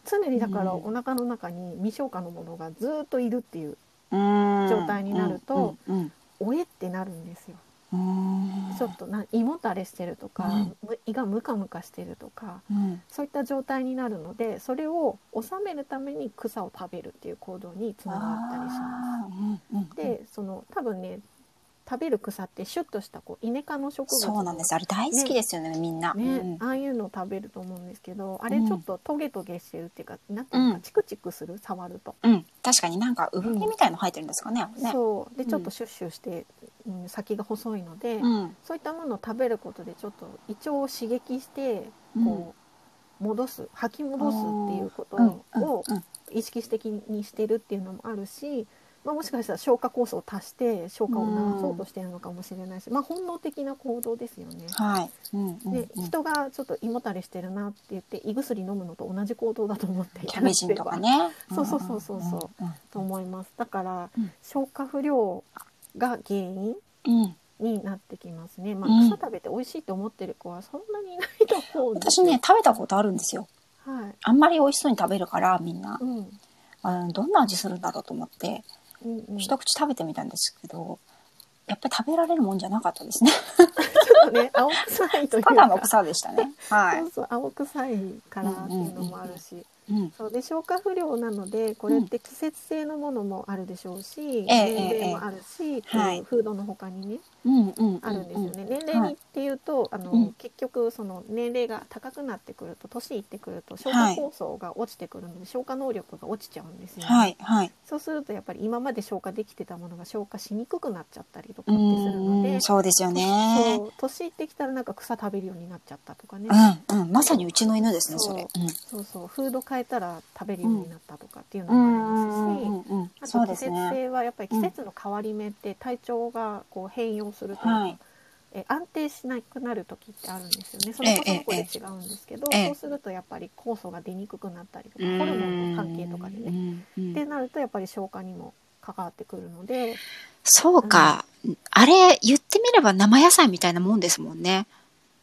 常にだからうん。お腹の中に未消化のものがずっといるっていう状状態になると、うん、おえってなるんですよ。うん、ちょっとな胃もたれしてるとか、うん。む胃がムカムカしてるとかうん、そういった状態になるのでそれを収めるために草を食べるっていう行動につながったりします。うん。でその多分ね食べる草ってシュッとしたこうイネ科の植物。そうなんです。あれ大好きですよね、みんな。ね、うん。ああいうのを食べると思うんですけどあれちょっとトゲトゲしてるっていうか、なんていうのかうん。チクチクする触ると、うん、確かになんか産毛みたいの生えてるんですかね。ね。そう。でうんちょっとシュッシュして、うん、先が細いので、うん、そういったものを食べることでちょっと胃腸を刺激してうん。こう戻す吐き戻すっていうことうん。をうん。意識的にしてるっていうのもあるし、まあ、もしかしたら消化酵素を足して消化を促そうとしてるのかもしれないし、まあ、本能的な行動ですよね。はい。うん、うん、でうん人がちょっと胃もたれしてるなって言って胃薬飲むのと同じ行動だと思っていキャベジンとかね。<laughs> そうそうそうそうそうん。と思いますだから、うん消化不良が原因うん。になってきますね、まあ、うん草食べて美味しいと思ってる子はそんなにいないと思うんですよ私ね、食べたことあるんですよ。はいあんまり美味しそうに食べるから、みんな。うんあのどんな味するんだろうと思って、うんうん、ち一口食べてみたんですけど、やっぱり食べられるもんじゃなかったですね。ょっとね <laughs> 青臭いというかただの草でしたね。はいそう。そう青臭いからっていうのもあるし、うん。そうで消化不良なのでこれって季節性のものもあるでしょうし、ええ年齢もあるし、はいいうフードの他にねうんうん。あるんですよね。年はい齢にっていうと、あの、うん結局その年齢が高くなってくると年いってくると消化はい酵素が落ちてくるので、消化能力が落ちちゃうんですよね。はい、はい。そうするとやっぱり今まで消化できてたものが消化しにくくなっちゃったりとかうってするので、ん、そうですよね。そう年いってきたらなんか草食べるようになっちゃったとかね。うん、うん、まさにうちの犬ですね、それ。そうそうフード変えたら食べるようになったとかっていうの。もありますし、あと季節。性はやっぱり季節の変わり目って体調がこう変容するというか、はいえ安定しなくなる時ってあるんですよねその子その子で違うんですけど、ええそうするとやっぱり酵素が出にくくなったりとかホルモンの関係とかでね、ってなるとやっぱり消化にも関わってくるのでそうか。あれ、言ってみれば生野菜みたいなもんですもんね。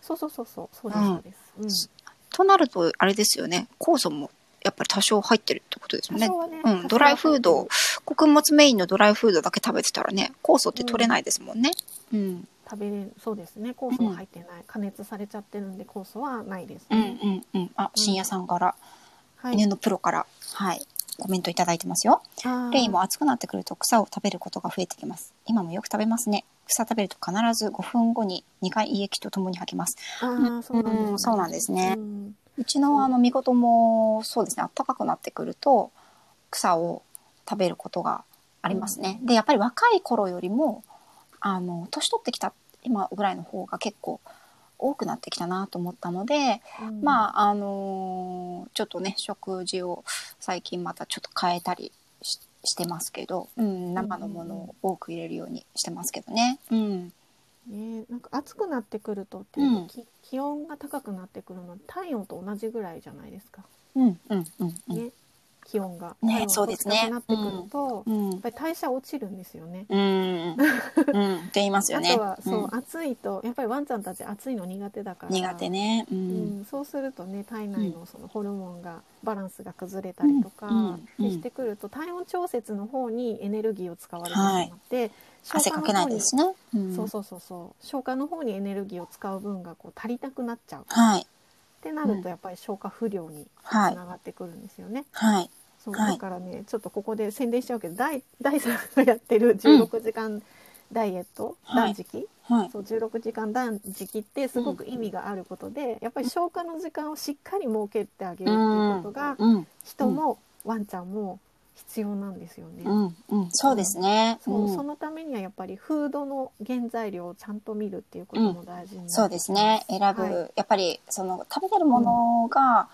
そうそうそうそうそうですそうです、となると、あれですよね。酵素もやっぱり多少入ってるってことですね。ねうん、ドライフード、穀物メインのドライフードだけ食べてたらね、酵素って取れないですもんね。うん。食べれるそうですね。酵素は入ってない、加熱されちゃってるんで酵素はないですうん、ね、うん、うん。あ、深夜さんから、はい。犬のプロから、はい、コメントいただいてますよ。レイも暑くなってくると草を食べることが増えてきます。今もよく食べますね。草食べると必ず5分後に2回胃液とともに吐きます。あーそうなんです、うんそうなんですね。うんうちのあの、み事もそうですね、暖かくなってくると草を食べることがありますね。で、やっぱり若い頃よりも、あの、年取ってきた今ぐらいの方が結構多くなってきたなと思ったので、うんまあ、あのーちょっとね、食事を最近またちょっと変えたりししてますけど、うん、生のものを多く入れるようにしてますけどね。うん。ね、なんか暑くなってくるとっていうん。き気温が高くなってくるの体温と同じぐらいじゃないですか、うん、うん、うん、うん。ね気温が、ねそうですね。なってくると、うん。やっぱり代謝落ちるんですよね。うん、うん、って言いますよね。<laughs> あとはそう、ん。暑いとやっぱりワンちゃんたち暑いの苦手だから。苦手ね。う。うん。ん、そうするとね体内のそのホルモンがバランスが崩れたりとか、してくると体温調節の方にエネルギーを使われてしまって、汗かけないですね。うん。そうそうそうそう。消化の方にエネルギーを使う分がこう足りなくなっちゃう。っはい。てなるとやっぱり消化不良につはい。ながってくるんですよね。はい。そうはいだからねちょっとここで宣伝しちゃうけど第第3がやってる16時間ダイエット、はい断食、はい。そう16時間断食ってすごく意味があることで、やっぱり消化の時間をしっかり設けてあげるっていうことが、うん。人もワンちゃんも必要なんですよね。うん。うん。そうですね。そううんそのためにはやっぱりフードの原材料をちゃんと見るっていうことも大事になってきますそうですね。選ぶ、はいやっぱりその食べてるものが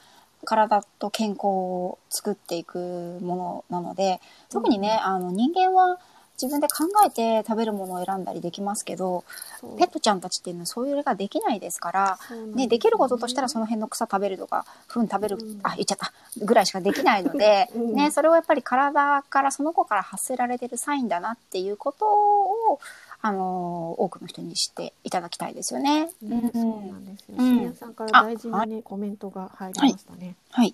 体と健康を作っていくものなので、特にね、あの人間は自分で考えて食べるものを選んだりできますけど、ペットちゃんたちっていうのはそういうのができないですから、ね、できることとしたらそのの辺の草食べるとか、糞食べる、うん。あ、言っちゃった、ぐらいしかできないので、うん。ね、それをやっぱり体から、その子から発せられてるサインだなっていうことを、あのー多くの人に知っていただきたいですよね。ね、うん。そうなんですよ。うん。さんから大事なね、コメントが入りましたね。はい。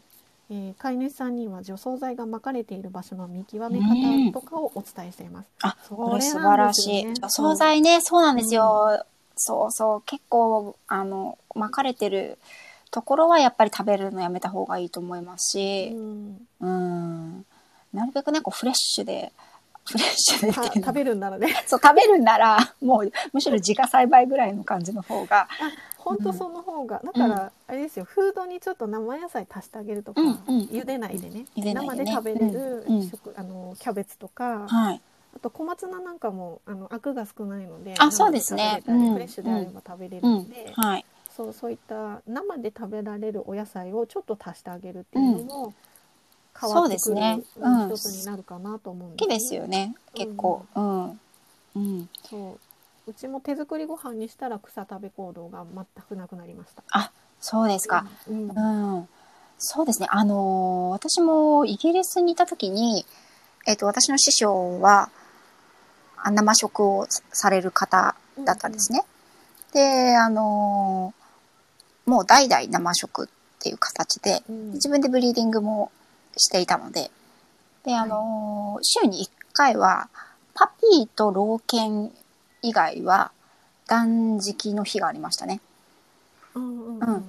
えー飼い主さんには除草剤が撒かれている場所の見極め方とかをお伝えしています。あ、そこれ素晴らしい。除草剤ね、そうなんですよ。そうそう、結構、あの、巻かれてるところはやっぱり食べるのやめた方がいいと思いますうし、ん、うん、なるべくね、こうフレッシュで、<laughs> フレッシュで食べるんならね。そう、食べるんなら、もう、むしろ自家栽培ぐらいの感じの方が、本当その方が、だからあれですよ。フードにちょっと生野菜足してあげるとか、うんうん茹でないでね。茹でね。生で食べれるうんうん。食、あのキャベツとか、はい。あと小松菜なんかもあのアクが少ないのであそうですね。フレッシュであれば食べれるうん。ので、。はい。そうそういった生で食べられるお野菜をちょっと足してあげるっていうのも変わってくる、一つになるかなと思うん好きですよね、結構。うん。うん。そううちも手作りご飯にしたら草食べ行動が全くなくなりました。あ、そうですか。うんうん。そうですね。あのー私もイギリスにいた時に、えっ、と、私の師匠は、あ生食をされる方だったんですね。で、あのーもう代々生食っていう形で、うん自分でブリーディングもしていたので、で、あのー週に1回は、パピーと老犬以外は断食の日がありましたね。うんうんうんうんうん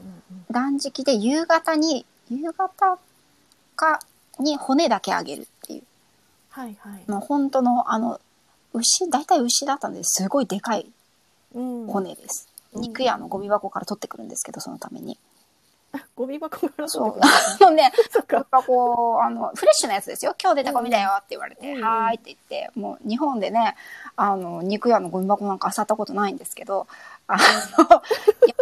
断食で夕方に、夕方かに骨だけあげるっていう。はいはい。もう本当の、あの、牛、大体牛だったんですごいでかいうん骨です。うん肉屋のゴミ箱から取ってくるんですけど、そのために。ゴミ箱からそう。あのね、そっか。こう、あの、フレッシュなやつですよ。今日出たゴミだよって言われて、うんはーいって言って、もう日本でね、あの、肉屋のゴミ箱なんか漁ったことないんですけど、あの、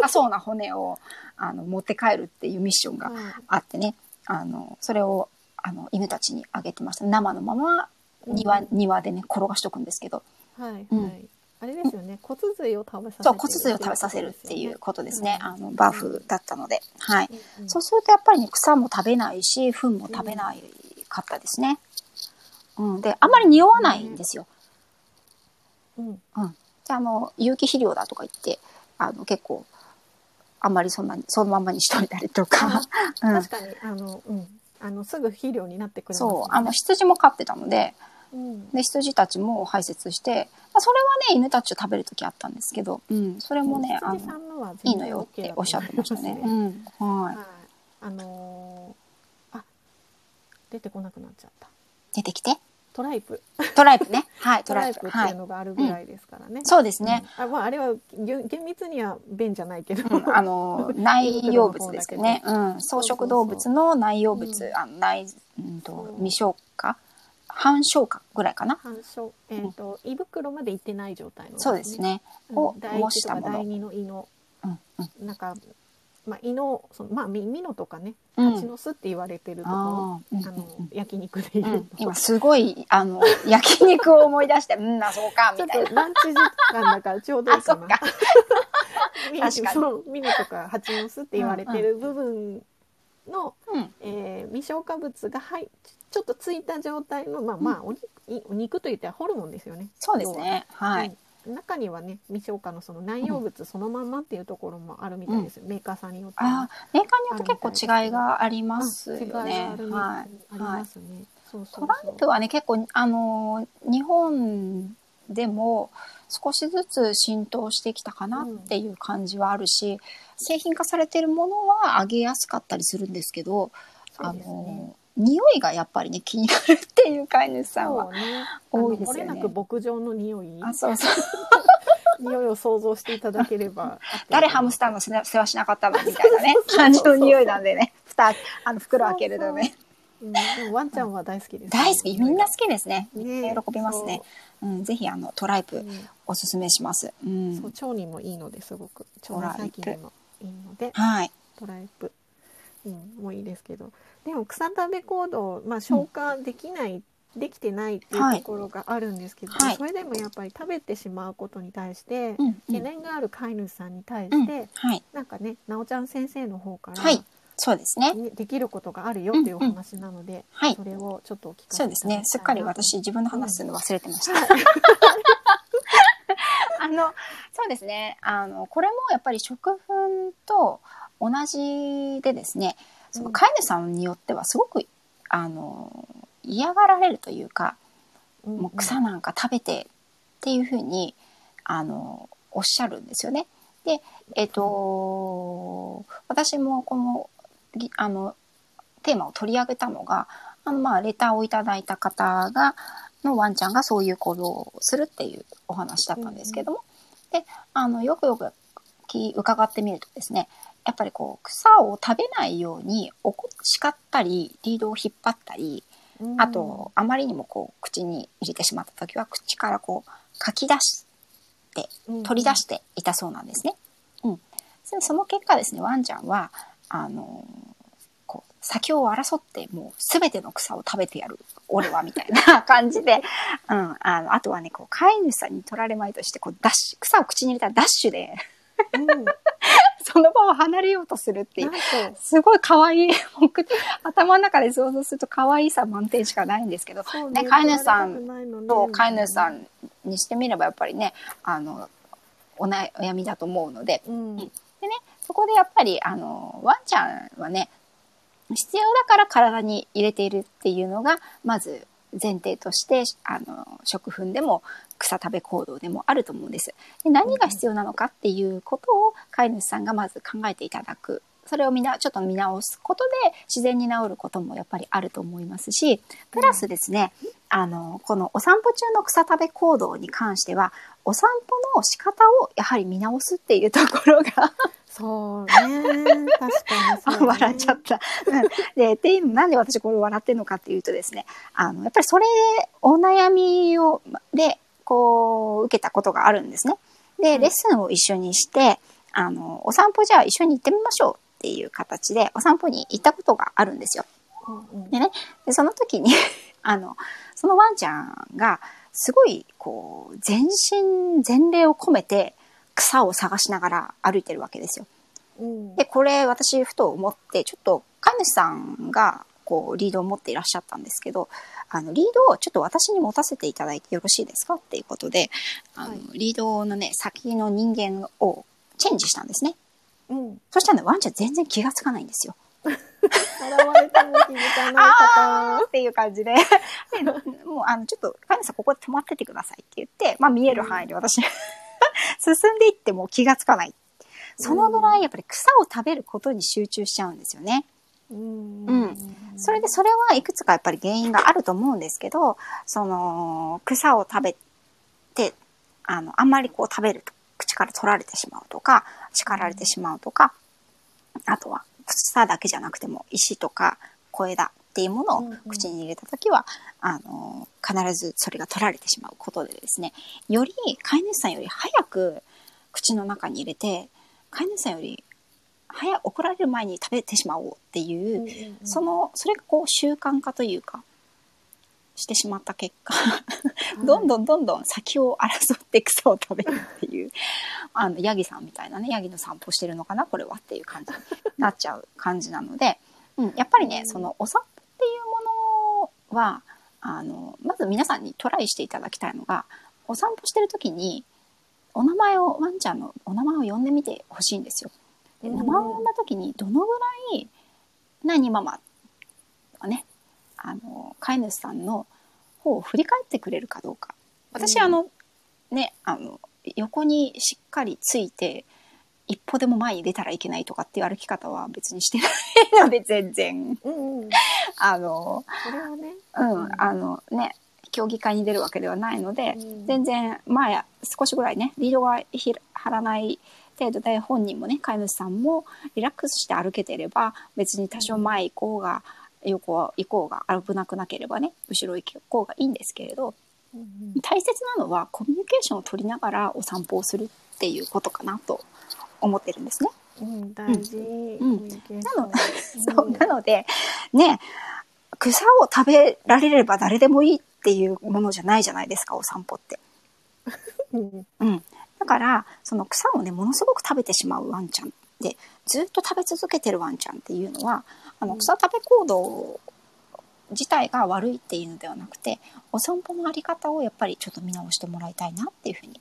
やそうな骨を、あの、持って帰るっていうミッションがはいあってね、あの、それを、あの、犬たちにあげてました。生のまま庭、うん庭でね、転がしとくんですけど、はいうんはい。あれですよね。骨髄を食べさせそう、て骨髄を食べさせるっていうことですね。うんあの、バーフだったので、はい。うんうんそうするとやっぱりね、草も食べないし、糞も食べないかったですね。うん。で、あんまり匂わないんですよ。うんで、あの、有機肥料だとか言って、あの、結構、あんまりそんなに、そのまんまにしといたりとか。うん確。かにあのうんあのすぐ肥料になってくれますそう、ねあの、羊も飼ってたので、うんで、羊たちも排泄して、まあ、それはね、犬たちと食べるときあったんですけど、うん、それもね、あの、いいのよっておっしゃってましたね。<laughs> うん、ははい。あのーあ出てこなくなっちゃった。い。出てきて。トライプ。トライプね。はい、ト <laughs> トライプ。っていう。のがあるぐらいですからね。そうですね。うん。あまああれは厳厳密には便じゃないけど。うんあの、<laughs> 内容物ですけどね。うん。草食動物の内容物、うんあの内、うんと未消化？半消化ぐらいかな。反射えっ、と胃袋まで行ってない状態の、そうです。ね。うんを模したもの第二の胃のうん、うん。なんかまあ胃のそのまあミミノとかね、うん蜂の巣って言われてるところ。うんあのうん焼肉でいうう、ん、今すごい、あの、焼肉を思い出して、うんな、そうか、みたいな。とランチ時間だからちょうどいいかな。ミ <laughs> 確かにそうミニとか蜂の巣って言われてる部分の、うん。えー未消化物が入っちょっとついた状態のまあまあお肉,い、お肉といってはホルモンですよね。そうですね。要は。はい。うん中にはね未消化のその内容物そのまんまっていうところもあるみたいですよ、メーカーさんによってはああ、メーカーによって結構違いがありますよ違いがねあ。るみはい。ありますね。そうそうトランプはね、結構、あのー日本でも少しずつ浸透してきたかなっていう感じはあるし、製品化されてるものは上げやすかったりするんですけど、ねあのー匂いがやっぱりね、気になるっていう飼い主さんは。多いですよねあの漏れなく牧場の匂い、あ、そうそう。<laughs> 匂いを想像していただければ。<laughs> 誰ハムスターの世世話しなかったのみたいなね、<laughs> 感じの匂いなんでね、蓋、あの、袋開けるとね。うん、でもワンちゃんは大好きです、大好き。みんな好きですね。ね喜びますね。うん、ぜひ、あの、トライプおすすめします。うん。そう腸にもいいのですごく腸内細菌にもいいのではい。トライプ、うん、もういいですけどでも草食べ行動、まあ、消化できない、できてないっていうところがあるんですけど、はいそれでもやっぱり食べてしまうことに対して、うん、うん。懸念がある飼い主さんに対うんして、はい。なんかねなおちゃん先生の方から、はいそうですね。ねできることがあるよっていうお話なので、はいそ。れをちょっとお聞かせそうですね。すっかり私、自分の話するの忘れてました。<laughs> あの、そうですね。あの、これもやっぱり食粉と同じでですね、その飼い主さんによってはすごく、あの、嫌がられるというか、うんもう草なんか食べてっていうふうに、あの、おっしゃるんですよね。で、えっ、と、私もこの、ぎあの、テーマを取り上げたのが、あの、まあ、レターをいただいた方が、のワンちゃんがそういう行動をするっていうお話だったんですけども、で、あの、よくよくき伺ってみるとですね、やっぱりこう、草を食べないように、おこ叱ったり、リードを引っ張ったり、あと、あまりにもこう、口に入れてしまった時は、口からこう、かき出して、取り出していたそうなんですね。うん。そその結果ですね、ワンちゃんは、あのこう、先を争って、もうすべての草を食べてやる、俺は、みたいな <laughs> 感じで、うん。あの、あとはね、こう、飼い主さんに取られまいとして、こう、ダッシュ、草を口に入れたらダッシュで、うん、<laughs> その場を離れようとするっていうすごい可愛い。僕、頭の中で想像すると可愛さ満点しかないんですけど、ね飼い主さんんと飼い主さんにしてみればやっぱりね、あの、お悩みだと思うので、うん、でね、そこでやっぱり、あの、ワンちゃんはね、必要だから体に入れているっていうのが、まず前提として、あの、食粉でも草食べ行動でもあると思うんです。で何が必要なのかっていうことを飼い主さんがまず考えていただく。それをみな、ちょっと見直すことで自然に治ることもやっぱりあると思いますし、プラスですね、あの、このお散歩中の草食べ行動に関しては、お散歩の仕方をやはり見直すっていうところがそうね確かにね、<laughs> 笑っちゃった。う <laughs> んで、っていうのなんで私これ笑ってるのかっていうとですね、あの、やっぱりそれ、お悩みを、で、こう、受けたことがあるんですね。で、いレッスンを一緒にして、あの、お散歩じゃあ一緒に行ってみましょうっていう形で、お散歩に行ったことがあるんですよ。でね、でその時に、<laughs> あの、そのワンちゃんが、すごい、こう、全身全霊を込めて、草を探しながら歩いてるわけですよ。うんで、これ私ふと思って、ちょっと飼い主さんが、こう、リードを持っていらっしゃったんですけど、あの、リードをちょっと私に持たせていただいてよろしいですかっていうことで、あの、はいリードのね、先の人間をチェンジしたんですね。うんそしたらね、ワンちゃん全然気がつかないんですよ。現れても気づかない方っていう感じで。<laughs> でもう、あの、ちょっと、飼い主さんここで止まっててくださいって言って、まあ見える範囲で私、進んでいっても気がつかない。そのぐらいやっぱり草を食べることに集中しちゃうんですよね。うん。うん。それでそれはいくつかやっぱり原因があると思うんですけど、その草を食べて、あの、あんまりこう食べると口から取られてしまうとか、叱られてしまうとか、あとは草だけじゃなくても石とか小枝っていうものをうんうん。口に入れたときは、あの、必ずそれが取られてしまうことでですね、より飼い主さんより早く口の中に入れて、飼い主さんより早怒られる前に食べてしまおうっていう、うんうんその、それがこう習慣化というか、してしまった結果、どんどんどんどん先を争って草を食べるっていう、あの、ヤギさんみたいなね、ヤギの散歩してるのかな、これはっていう感じになっちゃう感じなので、うん、やっぱりね、うん。そのお散歩っていうものは、あの、まず皆さんにトライしていただきたいのが、お散歩してる時に、お名前を、ワンちゃんのお名前を呼んでみてほしいんですよ。でうん。名前を呼んだ時にどのぐらい「何ママ」とかねあの飼い主さんの方を振り返ってくれるかどうか。私、うん。あのねあの横にしっかりついて一歩でも前に出たらいけないとかっていう歩き方は別にしてないので全然。うんうん。<laughs> あのそれはね。うん。あのね競技会に出るわけではないので、うん。全然前少しぐらいねリードがひ張らない程度で本人もね飼い主さんもリラックスして歩けてれば別に多少前行こうが横行こうが危なくなければね後ろ行こうがいいんですけれど大切なのはコミュニケーションを取りながらお散歩をするっていうことかなと思ってるんですね。うん、大事、なの <laughs> そうなのでね草を食べられれば誰でもいいっていうものじゃないじゃないですかお散歩って。<laughs> うん。うん、だからその草をねものすごく食べてしまうワンちゃんでずっと食べ続けてるワンちゃんっていうのはあのうん。草食べ行動自体が悪いっていうのではなくてお散歩のあり方をやっぱりちょっと見直してもらいたいなっていうふうに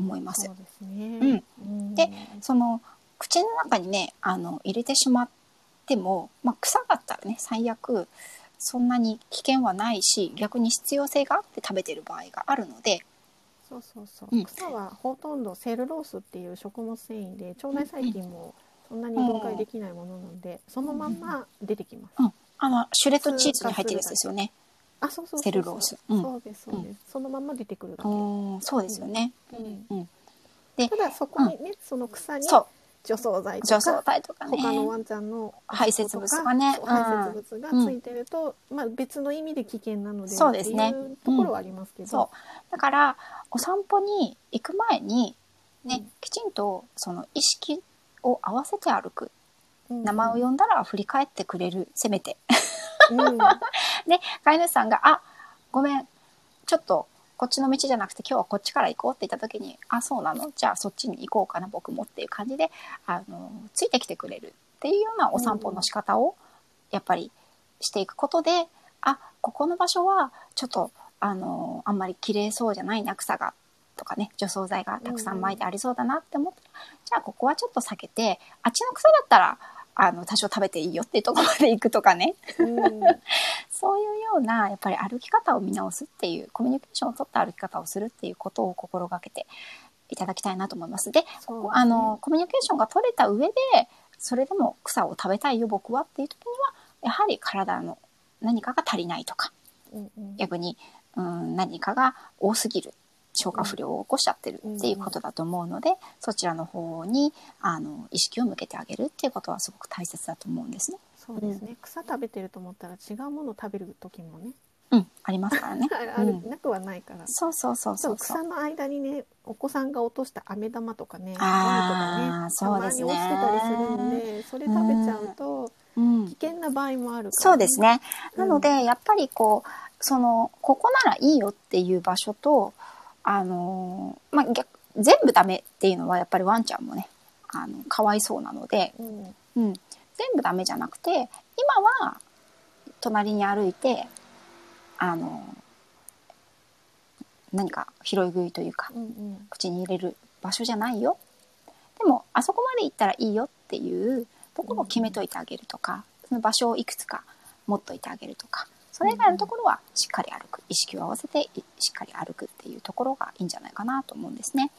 思います。そう。ですね、うん。でその口の中にねあの入れてしまっても、まあ、草だったらね最悪そんなに危険はないし逆に必要性があって食べてる場合があるので、そうそうそう、うん。草はほとんどセルロースっていう食物繊維で腸内細菌もそんなに分解できないものなので、そのまんま出てきます、あの、シュレットチーズに入ってるやつですよね。あそうそうそうセルロース。うん。そうですそうです、そのまま出てくるだけ、うん、そうですよね。うん。うん。でただそこにね、その草にそう、除草剤と除草か剤とかね。他のワンちゃんの排泄物がね。そう排泄物がついてると、まあ別の意味で危険なのでそうですね。っていうところはありますけど、そう。だから、お散歩に行く前に、ね、うん。きちんとその意識を合わせて歩く。うん。名前を呼んだら振り返ってくれる、せめて。うん。<laughs> で、飼い主さんが、あ、ごめん、ちょっと、こっちの道じゃなくて今日はこっちから行こうって言った時に、あ、そうなの？じゃあそっちに行こうかな、僕もっていう感じで、あの、ついてきてくれるっていうようなお散歩の仕方を、やっぱりしていくことで、あ、ここの場所は、ちょっと、あの、あんまり綺麗そうじゃないな、草が、とかね、除草剤がたくさん巻いてありそうだなって思った。ら、じゃあここはちょっと避けて、あっちの草だったら、あの、多少食べていいよっていうところまで行くとかね。うんそういうような、やっぱり歩き方を見直すっていう、コミュニケーションを取った歩き方をするっていうことを心がけていただきたいなと思います。で、ねあの、コミュニケーションが取れた上で、それでも草を食べたいよ、僕はっていう時には、やはり体の何かが足りないとか、うんうん逆に、うん、何かが多すぎる。消化不良を起こしちゃってるっていうことだと思うので、そちらの方にあの意識を向けてあげるっていうことはすごく大切だと思うんですね。そうですね、草食べてると思ったら違うものを食べる時もね。うん、ありますからね。<laughs> ある、うん。なくはないから。そうそうそうでそう。草の間にねお子さんが落とした飴玉とかねあとかねそうですね。たまに落ちてたりするんでそれ食べちゃうとうん。危険な場合もあるから、そうですね。うん。なので、やっぱりこう、その、ここならいいよっていう場所と、あのーまあ、逆、全部ダメっていうのはやっぱりワンちゃんもね、あの、かわいそうなので、うん。うん。全部ダメじゃなくて、今は、隣に歩いて、あの何か拾い食いというか、うんうん口に入れる場所じゃないよ。でも、あそこまで行ったらいいよっていうところを決めといてあげるとか、その場所をいくつか持っといてあげるとか、それ以外のところはしっかり歩く。意識を合わせていしっかり歩くっていうところがいいんじゃないかなと思うんですね。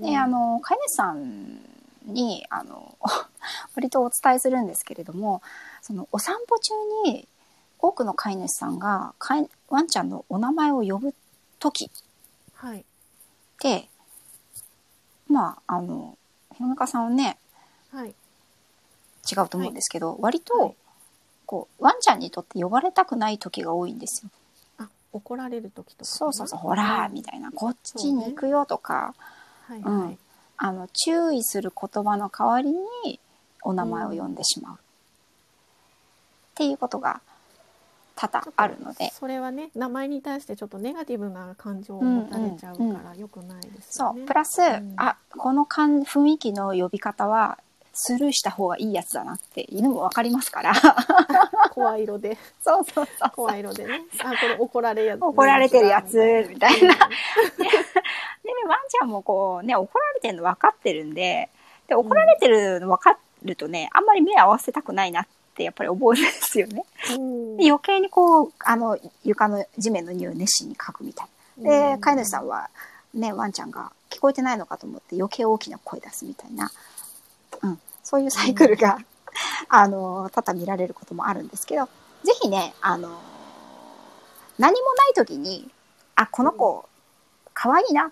で、あの、飼い主さんに、あの、<laughs> 割とお伝えするんですけれども、そのお散歩中に多くの飼い主さんが飼いワンちゃんのお名前を呼ぶ時はい。って、まあ、あの、ひろめかさんはね、はい。違うと思うんですけど、割はとい、こう、ワンちゃんにとって呼ばれたくない時が多いんですよ。あ怒られる時とかそうそうそう、ほら、みたいな、こっちに行くよとか、はいうん。はいあの、注意する言葉の代わりにお名前を呼んでしまう。っていうことが多々あるので、それはね名前に対してちょっとネガティブな感情を持たれちゃうから良くないですそう、よね。プラス、ん。あ、このかん雰囲気の呼び方は、スルーした方がいいやつだなって犬もわかりますから。声色で。<laughs> そうそうそう。声色でね。あこれ怒られや怒られてるやつみたいな。うん <laughs> で、ワンちゃんもこうね、怒られてるの分かってるんで、で、怒られてるの分かるとね、あんまり目合わせたくないなってやっぱり思うんですよね。うん。で余計にこう、あの、床の地面の匂いを熱心に嗅ぐみたいな。で、飼い主さんは、ね、ワンちゃんが聞こえてないのかと思って余計大きな声出すみたいな、うん、そういうサイクルが、あの、多々見られることもあるんですけど、ぜひね、あの、何もない時に、あ、この子、可愛いなっ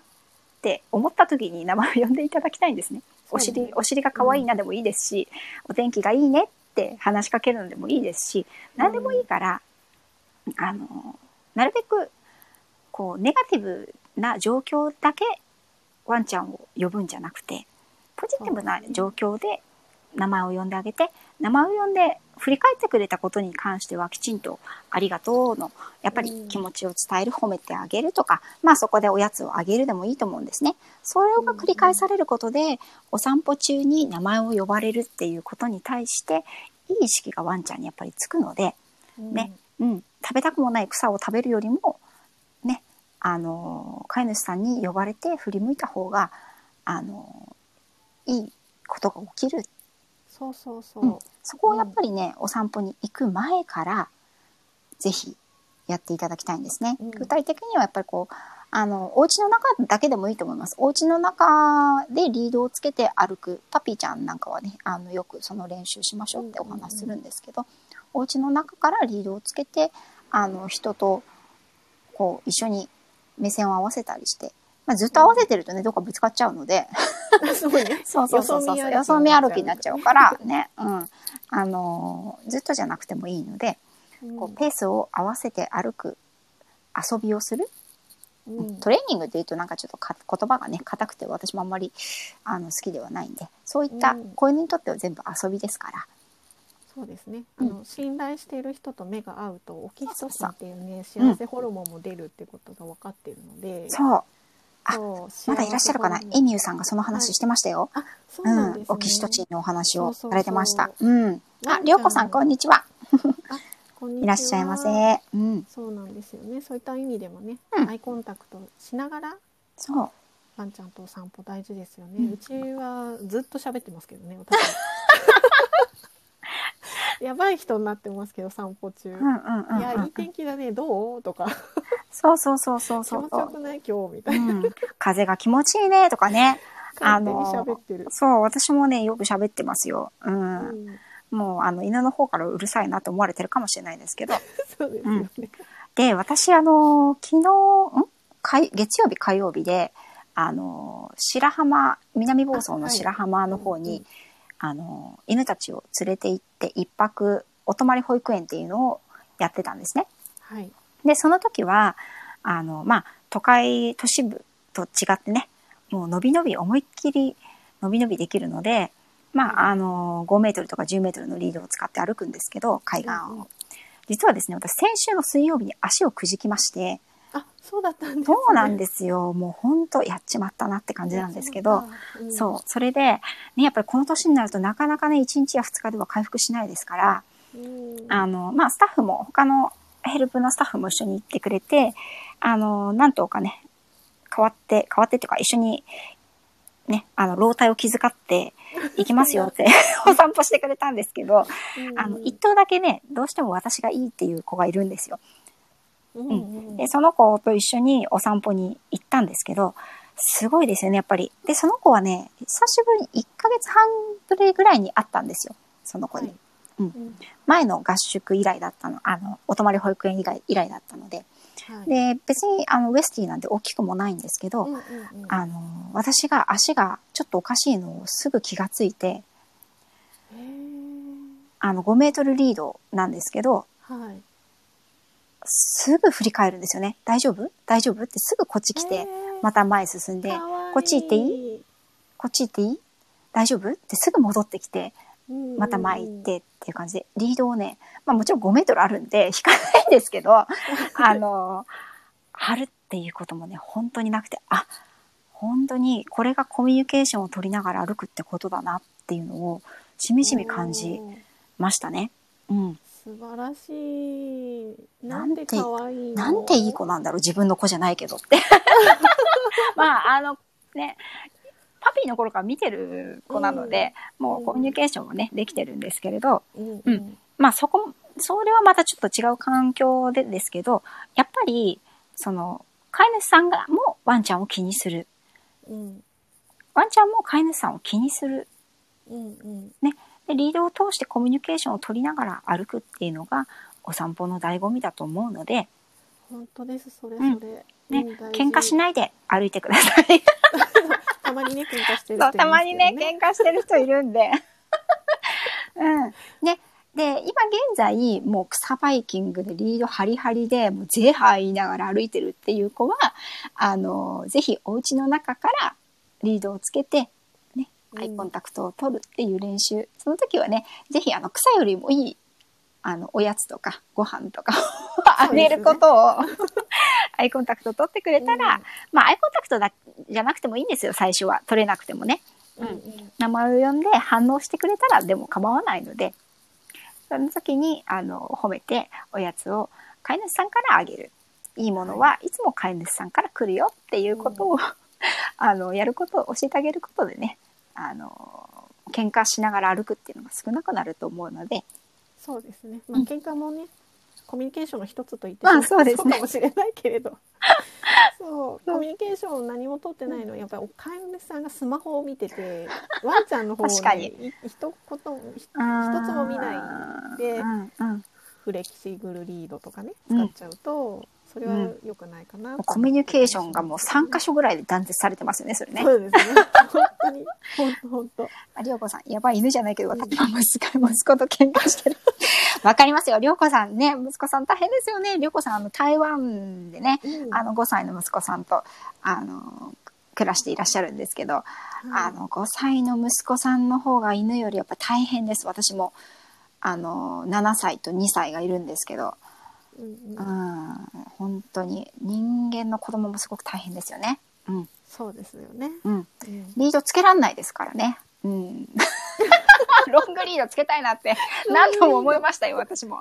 て思った時に名前を呼んでいただきたいんですね。お尻、ねお尻が可愛いなでもいいですし、お天気がいいねって話しかけるのでもいいですし、何でもいいから、あの、なるべく、こう、ネガティブな状況だけワンちゃんを呼ぶんじゃなくて、ポジティブな状況で名前を呼んであげて、名前を呼んで振り返ってくれたことに関してはきちんとありがとうの、やっぱり気持ちを伝える、褒めてあげるとか、まあそこでおやつをあげるでもいいと思うんですね。それが繰り返されることで、お散歩中に名前を呼ばれるっていうことに対して、いい意識がワンちゃんにやっぱりつくので、ねうん、食べたくもない草を食べるよりも、ね、あの、飼い主さんに呼ばれて振り向いた方が、あの、いいことが起きる。そうそうそう、うんそこをやっぱりね、お散歩に行く前から、ぜひやっていただきたいんですね。うん具体的にはやっぱりこう、あの、お家の中だけでもいいと思います。お家の中でリードをつけて歩く。パピーちゃんなんかはね、あの、よくその練習しましょうってお話しするんですけど、お家の中からリードをつけて、あの、人と、こう、一緒に目線を合わせたりして、まあ、ずっと合わせてるとね、どっかぶつかっちゃうので、そうね。<laughs> そうそうそうそう、よよそそ見見歩きになっちゃうから、ね、うん。あのーずっとじゃなくてもいいので、こう、ペースを合わせて歩く遊びをする。うん。トレーニングって言うとなんかちょっとか言葉がね硬くて私もあんまりあの好きではないんでそういったうん。子犬にとっては全部遊びですから、そうですね。うん。あの、信頼している人と目が合うとオキシトシンっていうねそう幸せホルモンも出るってことが分かっているので、そうあそうまだいらっしゃるかな？エミューさんがその話してましたよ、あ、そううんなんですね。オキシトチンのお話をそうそうそう。されてました。うん。あワンちゃんりょうこさんこんにちは。いらっしゃいませ。うん。そうなんですよね。そういった意味でもね、うん。アイコンタクトしながらそう。ワンちゃんとお散歩大事ですよね。うん。うちはずっと喋ってますけどね、私。やばい人になってますけど散歩中。うんうんうんうん。いやいい天気だね。どう？とか。そうそうそうそう気そう。持ちよくない？今日？みたいうな、ん、風が気持ちいいねとかね。あの。そう私もねよく喋ってますよ。うん、うん。もうあの犬の方からうるさいなと思われてるかもしれないですけど。<laughs> そうですよね。で、私、あの、昨日、ん？火月曜日、火曜日で、あの、白浜、南房総の白浜の方に、あの、犬たちを連れて行って、一泊、お泊まり保育園っていうのをやってたんですね。はい。で、その時は、あの、まあ、都会、都市部と違ってね、もう伸び伸び、思いっきり伸び伸びできるので、まあ、あの、5メートルとか10メートルのリードを使って歩くんですけど、海岸を。実はですね、私、先週の水曜日に足をくじきまして、あ、そうだったんです、ね。そうなんですよ。もう本当やっちまったなって感じなんですけど、うん、そう。それで、ね、やっぱりこの年になるとなかなかね、1日や2日では回復しないですから、うん。あの、まあ、スタッフも、他のヘルプのスタッフも一緒に行ってくれて、あの、なんとかね、変わって、変わってっていうか、一緒に、ね、あの、老体を気遣って、行きますよって、<laughs> お散歩してくれたんですけど、うんあの、一頭だけね、どうしても私がいいっていう子がいるんですよ。うん。うん。で、その子と一緒にお散歩に行ったんですけど、すごいですよね、やっぱり。で、その子はね、久しぶりに1ヶ月半ぶりぐらいに会ったんですよ、その子に。はい。うん。うん。前の合宿以来だったの、あの、お泊まり保育園以外以来だったので。はい。で、別に、あの、ウエスティなんて大きくもないんですけど、あの、私が足がちょっとおかしいのをすぐ気がついて、あの、5メートルリードなんですけど、はい。すぐ振り返るんですよね。大丈夫？大丈夫？ってすぐこっち来て、また前進んで、こっち行っていい？こっち行っていい？大丈夫？ってすぐ戻ってきて、うんまた前行ってっていう感じで、リードをね、まあもちろん5メートルあるんで <laughs> 引かないんですけど、<laughs> あの、張るっていうこともね、本当になくて、あ、本当にこれがコミュニケーションを取りながら歩くってことだなっていうのを、しみじみ感じましたね。うん。素晴らしい。なんんて可愛いの？なんていい子なんだろう、自分の子じゃないけどって。まあ、あの、ね、パピーの頃から見てる子なので、もうコミュニケーションもね、できてるんですけれど、うんううんん。まあそこ、それはまたちょっと違う環境でですけど、やっぱり、その、飼い主さんがもワンちゃんを気にする。うん。ワンちゃんも飼い主さんを気にする。うんうん。で、リードを通してコミュニケーションを取りながら歩くっていうのが、お散歩の醍醐味だと思うので、本当です、それうんそれ。ねうん、大事喧嘩しないで歩いてください。<laughs> たまにね、喧嘩してる人いそう、ますけどたまにね、喧嘩してる人いるんで。<laughs> うん。ね。で、今現在、もう草バイキングでリードハリハリで、もうゼーハー言いながら歩いてるっていう子は、あの、ぜひお家の中からリードをつけて、アイコンタクトを取るっていう練習。その時はね、ぜひあの、草よりもいい、あの、おやつとか、ご飯とかをあげることを、アイコンタクト取ってくれたら、うんまあ、アイコンタクトだ、じゃなくてもいいんですよ、最初は。取れなくてもね。うんうん名前を呼んで反応してくれたらでも構わないので、その時に、あの、褒めておやつを飼い主さんからあげる。いいものはいつも飼い主さんから来るよっていうことを、<laughs> あの、やることを教えてあげることでね、あの、喧嘩しながら歩くっていうのが少なくなると思うので、そうですね。まあ、うん。喧嘩もね、コミュニケーションの一つと言ってまあそうですね。かもしれないけれど。<laughs> そうコミュニケーション何も取ってないの。はやっぱりお飼い主さんがスマホを見てて <laughs> ワンちゃんの方にい一言ひ一つつも見ないでうんうん。フレキシブルリードとかねうん。使っちゃうと、それは良くないかなとコミュニケーションがもう3箇所ぐらいで断絶されてますよね、それね。そうですね本当に <laughs> 本当本当ありょうこさん、やばい犬じゃないけど、私は息子、息子と喧嘩してる。<laughs> わかりますよ。りょうこさんね、息子さん大変ですよね。りょうこさん、あの、台湾でね、うんあの、5歳の息子さんと、あの、暮らしていらっしゃるんですけど、あの、5歳の息子さんの方が犬よりやっぱ大変です。私も、あの、7歳と2歳がいるんですけど、うんうんうん、本当に人間の子供もすごく大変ですよね。うん、そうですよね、うん。うんリードつけらんないですからね。うん。<laughs> ロングリードつけたいなって <laughs> 何度も思いましたよ、私も。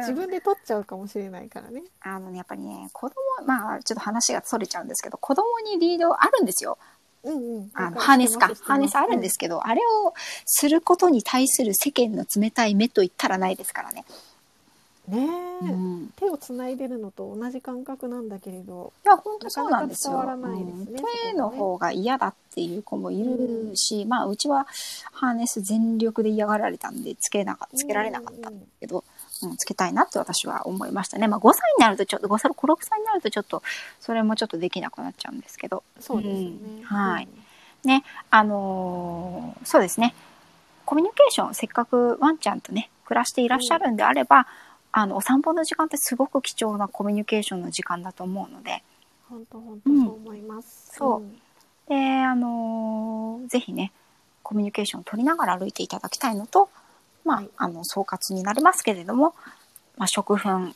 自分で取っちゃうかもしれないからね。あのね、やっぱりね、子供、まあ、ちょっと話がそれちゃうんですけど、子供にリードあるんですよ。うんうん。あの、ハーネスか。ハーネスあるんですすけど、あれをすることに対する世間の冷たい目と言ったらないですからね。ねえ、うん。手をつないでるのと同じ感覚なんだけれど。いや、本当そうなんですよ。手の方が嫌だっていう子もいるし、まあ、うちはハーネス全力で嫌がられたんで、つけなかつけられなかったんだけど、うん、つけたいなって私は思いましたね。まあ、5歳になるとちょっと、5歳、5、6歳になるとちょっと、それもちょっとできなくなっちゃうんですけど、そうですよね。うんはいね、あのーそうですね。コミュニケーション、せっかくワンちゃんとね、暮らしていらっしゃるんであれば、あの、お散歩の時間ってすごく貴重なコミュニケーションの時間だと思うので、本当本当そう思います。そう。んで、あのーぜひね、コミュニケーションを取りながら歩いていただきたいのと、まあ、はい。あの、総括になりますけれども、まあ、食粉、ね、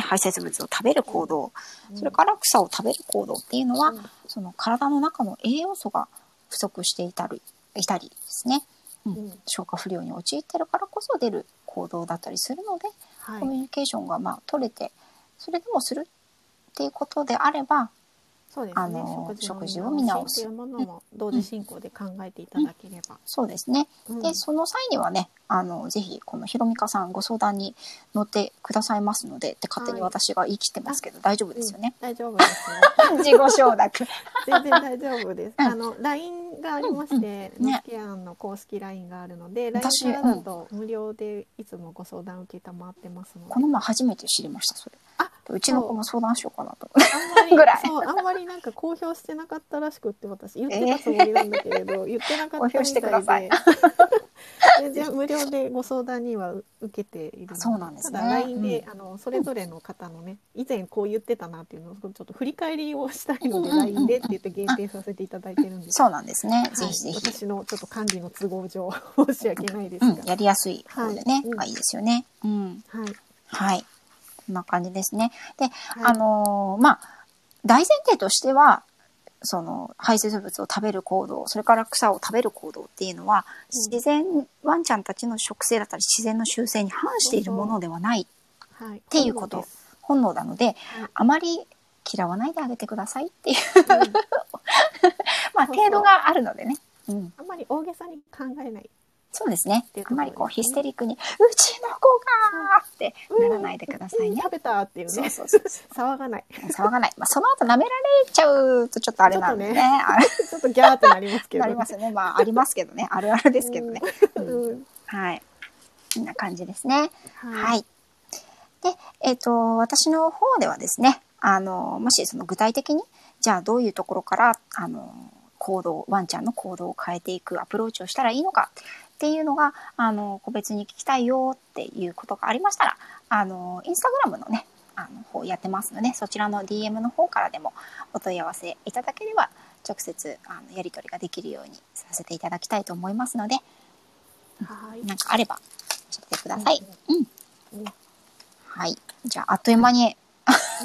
排泄物を食べる行動、それから草を食べる行動っていうのは、うん。その体の中の栄養素が不足していたり、いたりですね、うんうん消化不良に陥ってるからこそ出る行動だったりするので、はいコミュニケーションがまあ取れて、それでもするっていうことであれば、そうですね。あの食事を見直すというものも同時進行で考えていただければ。そうですね。うんで、その際にはね、あの、ぜひ、このひろみかさんご相談に乗ってくださいますので、って勝手に私が言い切ってますけど、大丈夫ですよね？うん大丈夫ですよ。<laughs> 自己承諾。<laughs> 全然大丈夫です。うんあの LINE がありまして、うんねノスキアンの公式 LINE があるので、LINE 私からだと無料でいつもご相談受けたまってますので。この前初めて知りました、それ。あ、うちの子も相談しようかなと。あんまりぐらいそうあんまりなんか公表してなかったらしくって私言ってたつもりなんだけれど、<laughs> 言ってなかったみたいで。公表してください <laughs> 無料でご相談には受けているのでそうなんですねただ LINE で、うあのそれぞれの方のね以前こう言ってたなっていうのをちょっと振り返りをしたいので、LINE でって言って限定させていただいてるんですそうなんですね。はい。私のちょっと管理の都合上申し訳ないですが、うん、やりやすい方でね、はいいいですよね。うん。はい、はい。こんな感じですね。で、はいあのーまあ、大前提としては、その排泄物を食べる行動、それから草を食べる行動っていうのは、うん。自然、ワンちゃんたちの食性だったり自然の習性に反しているものではないはい、ていうこと本能なので、あまり嫌わないであげてくださいっていう、うん。<laughs> まあ、程度があるのでね。うん。あんまり大げさに考えないそうですね。あまりこうヒステリックに、うちの子がーってならないでくださいね。うん食べたっていうそうねそうそうそ騒がないう。騒がない。まあ、その後舐められちゃうとちょっとあれなんでね。ちょっとねあれ <laughs> ちょっとギャーってなりますけどなりますよね。まあ、ありますけどね。あるあるですけどね。<laughs> はい。こんな感じですね。ははいい。で、えっ、と、私の方ではですね、あの、もしその具体的に、じゃあどういうところから、あの、行動、ワンちゃんの行動を変えていくアプローチをしたらいいのかっていうのが、あの、個別に聞きたいよっていうことがありましたら、あの、インスタグラムのね、あの、方やってますので、そちらの DM の方からでもお問い合わせいただければ、直接、あの、やり取りができるようにさせていただきたいと思いますので、はいなんかあれば、教えてください。うん。うんはい。じゃあ、あっという間に、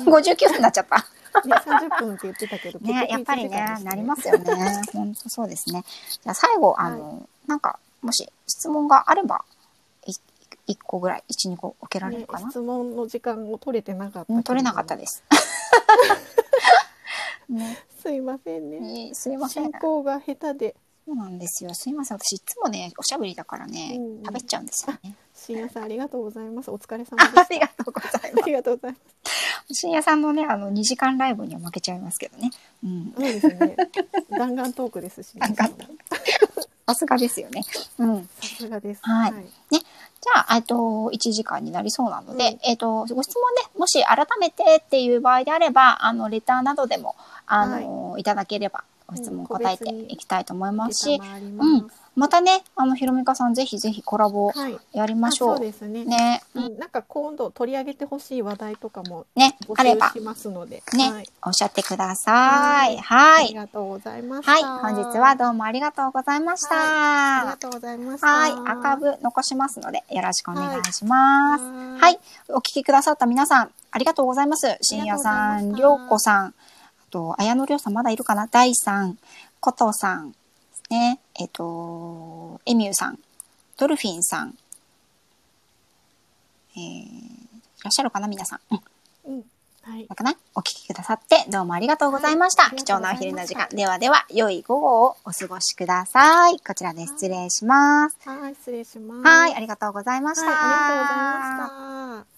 59分になっちゃった。ね、30分って言ってたけど、ね、やっぱりね、なりますよね。本当そうですね。じゃあ、最後、あの、なんか、もし質問があれば、い一個ぐらい、一、二個受けられねるかな？質問の時間を取れてなかった取れなかったです。<laughs> ね、すいませんね。ねすいません。進行が下手で、そうなんですよ。すいません。私いつもね、おしゃべりだからね、うんうん食べっちゃうんですよね。深夜さんありがとうございます。お疲れ様。<laughs> ありがとうございますあ。りがとうございます。深夜さんのね、あの、2時間ライブには負けちゃいますけどね。うん。そうですね。弾丸トークですし、ね。さすがですよね。うん。さすがです。はいじゃあ、えっと、1時間になりそうなので、うんえっと、ご質問ね、もし改めてっていう場合であれば、あの、レターなどでも、あの、い、ただければ、ご質問答えていきたいと思いますし、うんまたね、あの、ひろみかさん、ぜひぜひコラボはい。やりましょう。あそうですね。ね。ううんん、なんか今度取り上げてほしい話題とかもね、募あれば集、しますので。ねはい。おっしゃってください。あはい。りがとうございました。はい。本日はどうもありがとうございました。ありがとうございました。はい。アーカイブ残しますので、よろしくお願いします。ははい。お聞きくださった皆さん、ありがとうございます。深夜さん、りょうこさん、あと、綾野りょうさんまだいるかな？大さん、ことさん、ね、えっ、と、エミューさん、ドルフィンさん、えー、いらっしゃるかな？皆さん。うん。うん。はい。かなお聞きくださってどうもありがとうございました。はい貴重なお昼の時間。ではでは、良い午後をお過ごしください。こちらで失礼します。はい、失礼します。はい、ありがとうございました。はい、ありがとうございました。